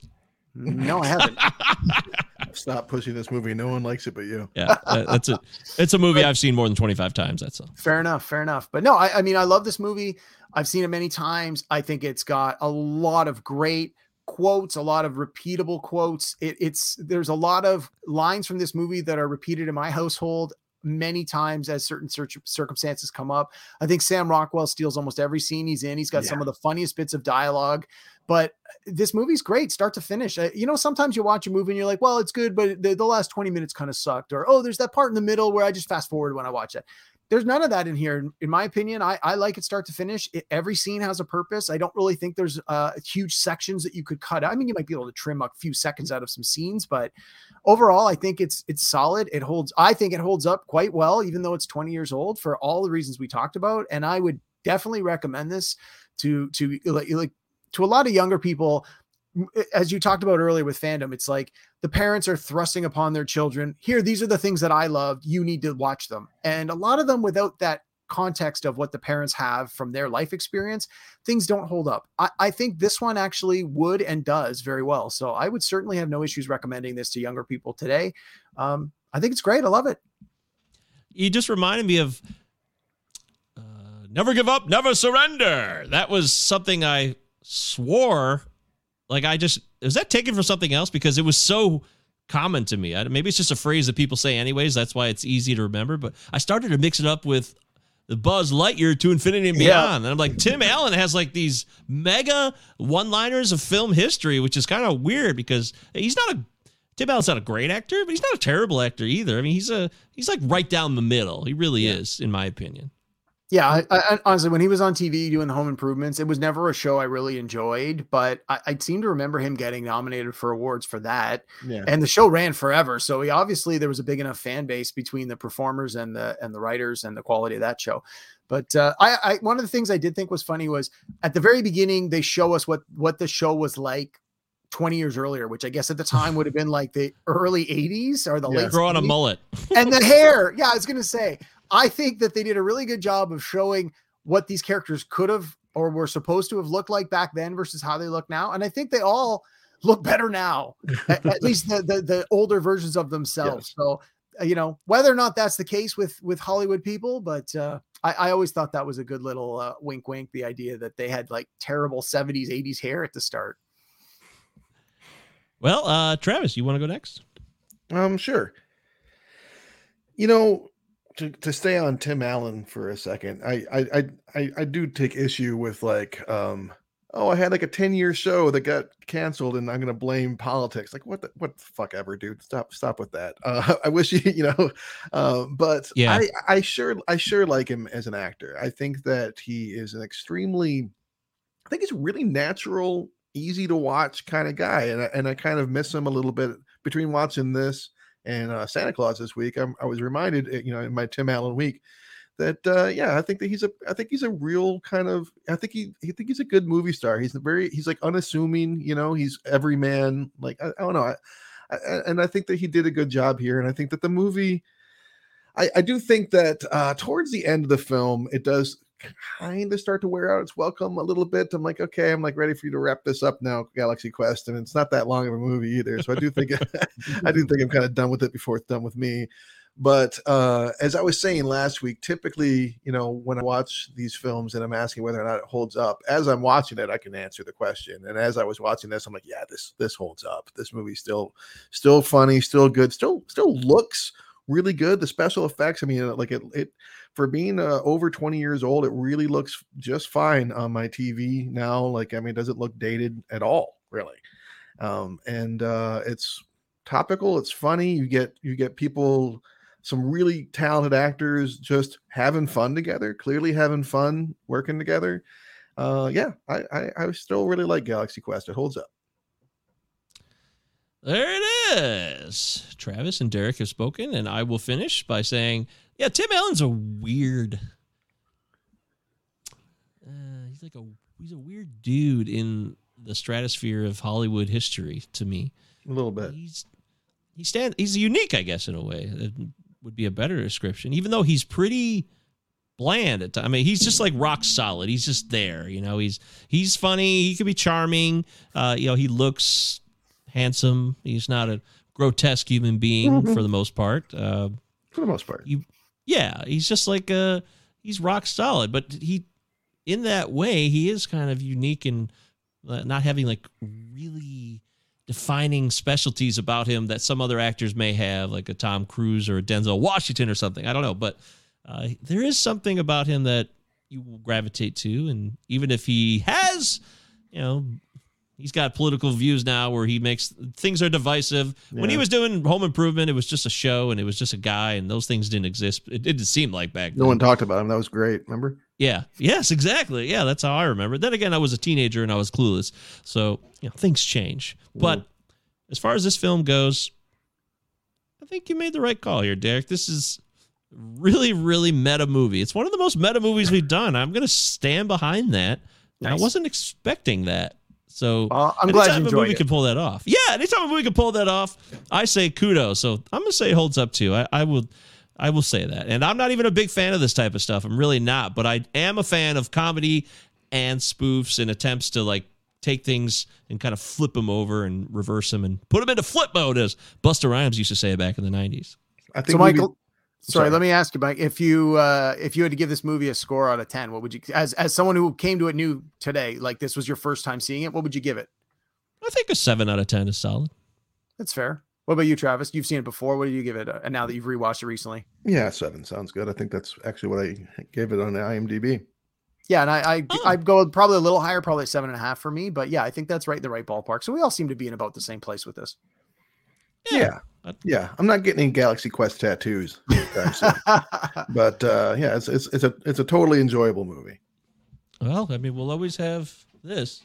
no, I haven't. Stop pushing this movie. No one likes it but you. Yeah, that's a it's a movie I've seen more than 25 times. That's all. Fair enough. Fair enough. But no, I, I mean, I love this movie. I've seen it many times. I think it's got a lot of great quotes, a lot of repeatable quotes. It, it's there's a lot of lines from this movie that are repeated in my household many times as certain cir- circumstances come up. I think Sam Rockwell steals almost every scene he's in. He's got some of the funniest bits of dialogue. but this movie's great start to finish. Uh, you know, sometimes you watch a movie and you're like, well, it's good, but the, the last 20 minutes kind of sucked. Or, oh, there's that part in the middle where I just fast forward when I watch it. There's none of that in here. In my opinion, I, I like it start to finish. It, every scene has a purpose. I don't really think there's uh, huge sections that you could cut. I mean, you might be able to trim a few seconds out of some scenes, but overall, I think it's it's solid. It holds. I think it holds up quite well, even though it's 20 years old, for all the reasons we talked about. And I would definitely recommend this to to like, to a lot of younger people as you talked about earlier with fandom, it's like the parents are thrusting upon their children. Here, these are the things that I loved. You need to watch them. And a lot of them, without that context of what the parents have from their life experience, things don't hold up. I, I, think this one actually would and does very well. So I would certainly have no issues recommending this to younger people today. Um, I think it's great. I love it. You just reminded me of uh, Never Give Up, Never Surrender. That was something I swore like I just is that taken from something else because it was so common to me. I, maybe it's just a phrase that people say anyways. That's why it's easy to remember. But I started to mix it up with the Buzz Lightyear to Infinity and Beyond, yeah. and I'm like Tim Allen has like these mega one-liners of film history, which is kind of weird because he's not a Tim Allen's not a great actor, but he's not a terrible actor either. I mean, he's a he's like right down the middle. He really yeah. is, in my opinion. Yeah, I, I, honestly, when he was on TV doing Home Improvements, it was never a show I really enjoyed, but I, I seem to remember him getting nominated for awards for that. Yeah. And the show ran forever, so he obviously there was a big enough fan base between the performers and the and the writers and the quality of that show. But uh, I, I one of the things I did think was funny was at the very beginning they show us what what the show was like 20 years earlier, which I guess at the time would have been like the early 80s or the yeah. late. Growing 80s. a mullet. and the hair. Yeah, I was going to say, I think that they did a really good job of showing what these characters could have or were supposed to have looked like back then versus how they look now. And I think they all look better now, at, at, least the, the, the older versions of themselves. Yes. So uh, you know whether or not that's the case with with Hollywood people, but uh, I, I always thought that was a good little uh, wink, wink. The idea that they had like terrible '70s, '80s hair at the start. Well, uh, Travis, you want to go next? Um, sure. You know, to, to stay on Tim Allen for a second, I, I I I do take issue with like um oh I had like a 10 year show that got canceled and I'm gonna blame politics. Like what the what the fuck ever, dude. Stop stop with that. Uh I wish you you know uh, but yeah I, I sure I sure like him as an actor. I think that he is an extremely I think he's a really natural, easy to watch kind of guy. And I, and I kind of miss him a little bit between watching this and uh, Santa Claus this week, I'm, i was reminded, eh, you know, in my Tim Allen week, that uh, yeah, I think that he's a, I think he's a real kind of, I think he, I think he's a good movie star. He's very, he's like unassuming, you know, he's every man. Like I, I don't know, I, I, and I think that he did a good job here. And I think that the movie, I, I do think that uh, towards the end of the film, it does kind of start to wear out its welcome a little bit. I'm like, okay, I'm like ready for you to wrap this up now, Galaxy Quest, and it's not that long of a movie either. So I do think I do think I'm kind of done with it before it's done with me. But uh, as I was saying last week, typically, you know, when I watch these films and I'm asking whether or not it holds up, as I'm watching it, I can answer the question. And as I was watching this, I'm like, yeah, this this holds up. This movie still still funny, still good, still still looks really good. The special effects, I mean, like it it for being uh, over 20 years old, it really looks just fine on my TV now. Like, I mean, it doesn't look dated at all, really. Um, and uh, it's topical. It's funny. You get you get people, some really talented actors, just having fun together. Clearly having fun working together. Uh, yeah, I, I I still really like Galaxy Quest. It holds up. There it is. Travis and Derek have spoken, and I will finish by saying yeah, Tim Allen's a weird. Uh, he's like a he's a weird dude in the stratosphere of Hollywood history to me. A little bit. He's he stand he's unique, I guess, in a way. That would be a better description. Even though he's pretty bland at times. I mean, he's just like rock solid. He's just there. You know, he's he's funny. He could be charming. Uh, you know, he looks handsome. He's not a grotesque human being mm-hmm. for the most part. Uh, for the most part, you yeah, he's just like uh he's rock solid, but he in that way he is kind of unique in uh, not having like really defining specialties about him that some other actors may have, like a Tom Cruise or a Denzel Washington or something. I don't know, but uh, there is something about him that you will gravitate to, and even if he has, you know, he's got political views now where he makes things are divisive. When he was doing Home Improvement, it was just a show and it was just a guy, and those things didn't exist. It didn't seem like back Then. No then. one talked about him. That was great. Remember? Yeah. Yes, exactly. Yeah, that's how I remember. Then again, I was a teenager and I was clueless. So, you know, things change. Mm-hmm. But as far as this film goes, I think you made the right call here, Derek. This is really, really meta movie. It's one of the most meta movies we've done. I'm going to stand behind that. And I wasn't expecting that. So Well, I'm glad you a enjoyed movie it. can pull that off. Yeah, anytime a movie can pull that off, I say kudos. So I'm gonna say it holds up too. I, I will I will say that. And I'm not even a big fan of this type of stuff. I'm really not, but I am a fan of comedy and spoofs and attempts to like take things and kind of flip them over and reverse them and put them into flip mode as Busta Rhymes used to say back in the 90s. I think So, movie- Michael, sorry, Sorry. let me ask you, Mike. If you uh, if you had to give this movie a score out of ten, what would you? As as someone who came to it new today, like this was your first time seeing it, what would you give it? I think a 7 out of 10 is solid. That's fair. What about you, Travis? You've seen it before. What do you give it? Uh, and now that you've rewatched it recently, yeah, seven sounds good. I think that's actually what I gave it on IMDb. yeah, and I I Oh. I'd go probably a little higher, probably seven and a half for me. But yeah, I think that's right in the right ballpark. So we all seem to be in about the same place with this. Yeah. Yeah. I'm not getting any Galaxy Quest tattoos, but uh, yeah, it's, it's it's a it's a totally enjoyable movie. Well, I mean, we'll always have this.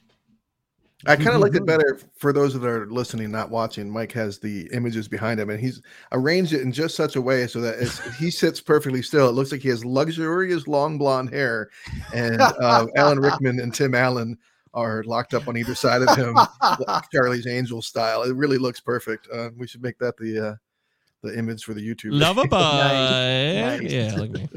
I kind of liked it better for those that are listening, not watching. Mike has the images behind him, and he's arranged it in just such a way so that he sits perfectly still. It looks like he has luxurious long blonde hair, and uh, Alan Rickman and Tim Allen are locked up on either side of him, like Charlie's Angel style. It really looks perfect. Uh, we should make that the uh, the image for the YouTube. Love a bye. Nice. Yeah, look me.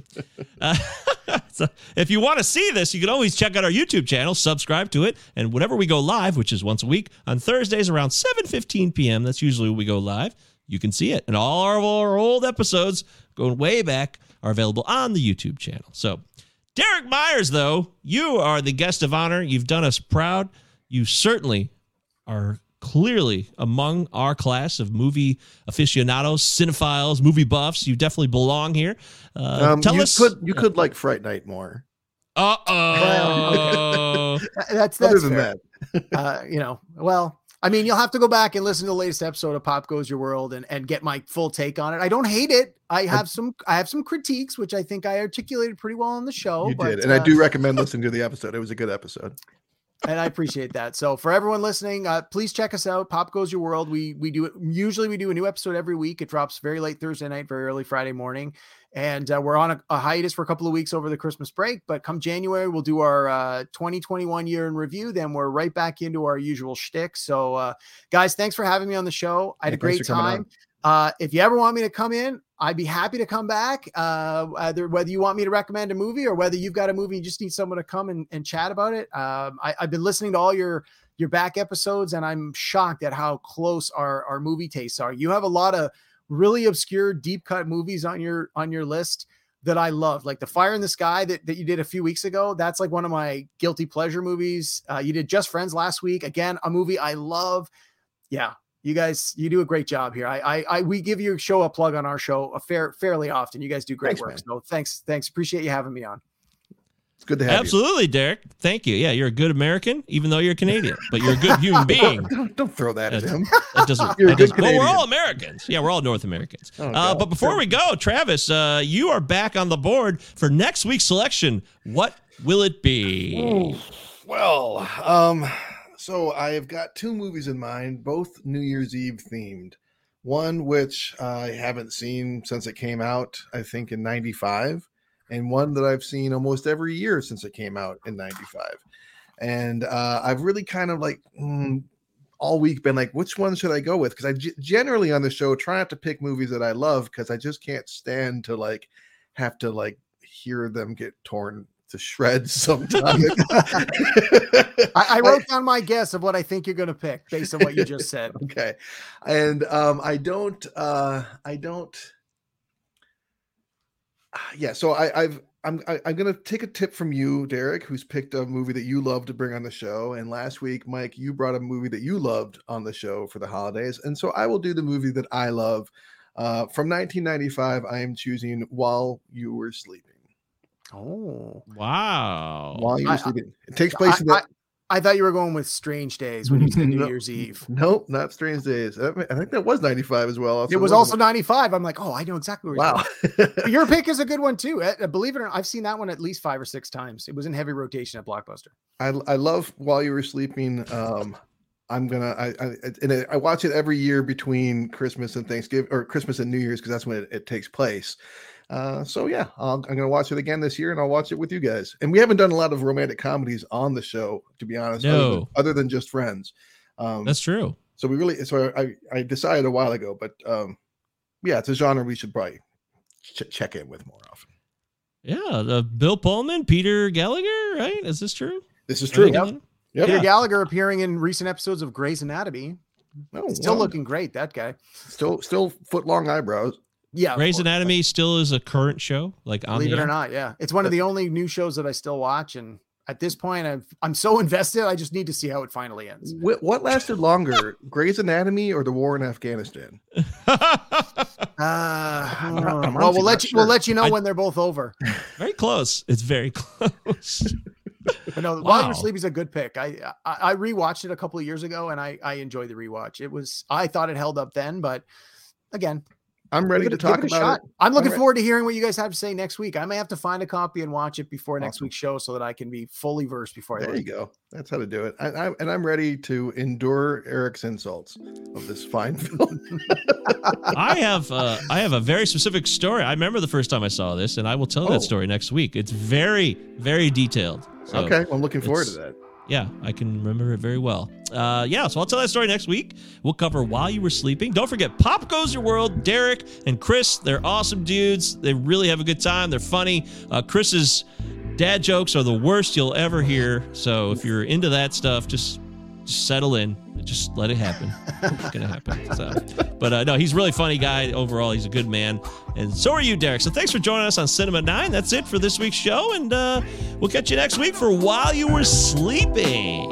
Uh, so if you want to see this, you can always check out our YouTube channel, subscribe to it, and whenever we go live, which is once a week on Thursdays around 7:15 p.m., that's usually when we go live. You can see it, and all our, our old episodes going way back are available on the YouTube channel. So, Derek Myers, though, you are the guest of honor. You've done us proud. You certainly are clearly among our class of movie aficionados, cinephiles, movie buffs. You definitely belong here. Uh, Um, tell you us. could you could like Fright Night more. Uh oh. that's that's Other than fair. that, uh, you know, well, I mean, you'll have to go back and listen to the latest episode of Pop Goes Your World and, and get my full take on it. I don't hate it. I have some I have some critiques, which I think I articulated pretty well on the show. you but, did, and I uh, do recommend listening to the episode. It was a good episode. and I appreciate that. So for everyone listening, uh, please check us out. Pop Goes Your World. We we do it usually we do a new episode every week. It drops very late Thursday night, very early Friday morning, and uh, we're on a, a hiatus for a couple of weeks over the Christmas break. But come January, we'll do our uh, 2021 year in review. Then we're right back into our usual shtick. So uh, guys, thanks for having me on the show. I had Yeah, a great thanks for coming time. Uh, if you ever want me to come in, I'd be happy to come back. Uh, either whether you want me to recommend a movie or whether you've got a movie you just need someone to come and, and chat about it. Um, I, I've been listening to all your your back episodes, and I'm shocked at how close our our movie tastes are. You have a lot of really obscure, deep cut movies on your on your list that I love, like the Fire in the Sky that, that you did a few weeks ago. That's like one of my guilty pleasure movies. Uh, you did Just Friends last week, again, a movie I love. Yeah, you guys, you do a great job here. I, I, I we give your show a plug on our show a fair, fairly often. You guys do great Thanks, work. man. So thanks, thanks. Appreciate you having me on. It's good to have Absolutely, Derek. Thank you. Yeah, you're a good American, even though you're Canadian, but you're a good human being. Don't, don't throw that at him. That doesn't. You're a that good doesn't- well, we're all Americans. Yeah, we're all North Americans. Oh, uh, but before we go, Travis, uh, you are back on the board for next week's selection. What will it be? Well, um, so I've got two movies in mind, both New Year's Eve themed. One which I haven't seen since it came out, I think in '95, and one that I've seen almost every year since it came out in '95. And uh, I've really kind of like mm, all week been like, which one should I go with? Because I g- generally on the show try not to pick movies that I love because I just can't stand to like have to like hear them get torn to shreds sometimes. I, I wrote down my guess of what I think you're going to pick based on what you just said. okay and um i don't uh i don't yeah so i i've i'm I, i'm gonna take a tip from you derek who's picked a movie that you love to bring on the show and last week mike you brought a movie that you loved on the show for the holidays and so i will do the movie that i love uh from 1995 i am choosing while you were sleeping. Oh, Wow. while you I- were I- sleeping. It takes place in I, the I, I thought you were going with Strange Days when you said New No. Year's Eve. Nope, not Strange Days. I I think that was 95 as well. It was also 95. I'm like, oh, I know exactly where wow. Your pick is a good one too. Uh, Believe it or not, I've seen that one at least five or six times. It was in heavy rotation at Blockbuster. I I love while you were sleeping. Um, I'm gonna I I and I- I watch it every year between Christmas and Thanksgiving or Christmas and New Year's because that's when it, it takes place. Uh, so yeah, I'll, I'm gonna watch it again this year, and I'll watch it with you guys. And we haven't done a lot of romantic comedies on the show, to be honest, other, than, No. other than just Friends. Um, That's true. so we really so I I decided a while ago, but um, yeah, it's a genre we should probably ch- check in with more often. Yeah, the Bill Pullman, Peter Gallagher, right? Is this true? This is true. Right? Yep. Peter Gallagher appearing in recent episodes of Grey's Anatomy. Oh, Still wow. looking great, that guy. still still foot long eyebrows. Yeah. of Grey's course. Anatomy still is a current show, like on Believe the it or not, yeah. It's one of the only new shows that I still watch. And at this point, I've, I'm so invested. I just need to see how it finally ends. What, what lasted longer, Grey's Anatomy or the war in Afghanistan? Uh, I'm well, honestly we'll not let you we'll let you know I- when they're both over. very close. It's very close. But no, While Wow. You're Asleep is a good pick. I, I I rewatched it a couple of years ago, and I I enjoyed the rewatch. It was I thought it held up then, but again, I'm ready give to talk about shot. it. I'm looking re- forward to hearing what you guys have to say next week. I may have to find a copy and watch it before next week's show so that I can be fully versed before I There you go. That's how to do it. I, I, and I'm ready to endure Eric's insults of this fine film. I have uh, I have a very specific story. I remember the first time I saw this, and I will tell Oh. that story next week. It's very very detailed. So, okay, well, I'm looking forward to that. Yeah, I can remember it very well. Uh, yeah, so I'll tell that story next week. We'll cover while you were sleeping. Don't forget, Pop Goes Your World. Derek and Chris, they're awesome dudes. They really have a good time. They're funny. Uh, Chris's dad jokes are the worst you'll ever hear. So if you're into that stuff, just just settle in. Just let it happen. It's gonna happen. So, but uh, no, he's a really funny guy overall. He's a good man, and so are you, Derek. So thanks for joining us on Cinema Nine. That's it for this week's show, and uh, we'll catch you next week for While You Were Sleeping.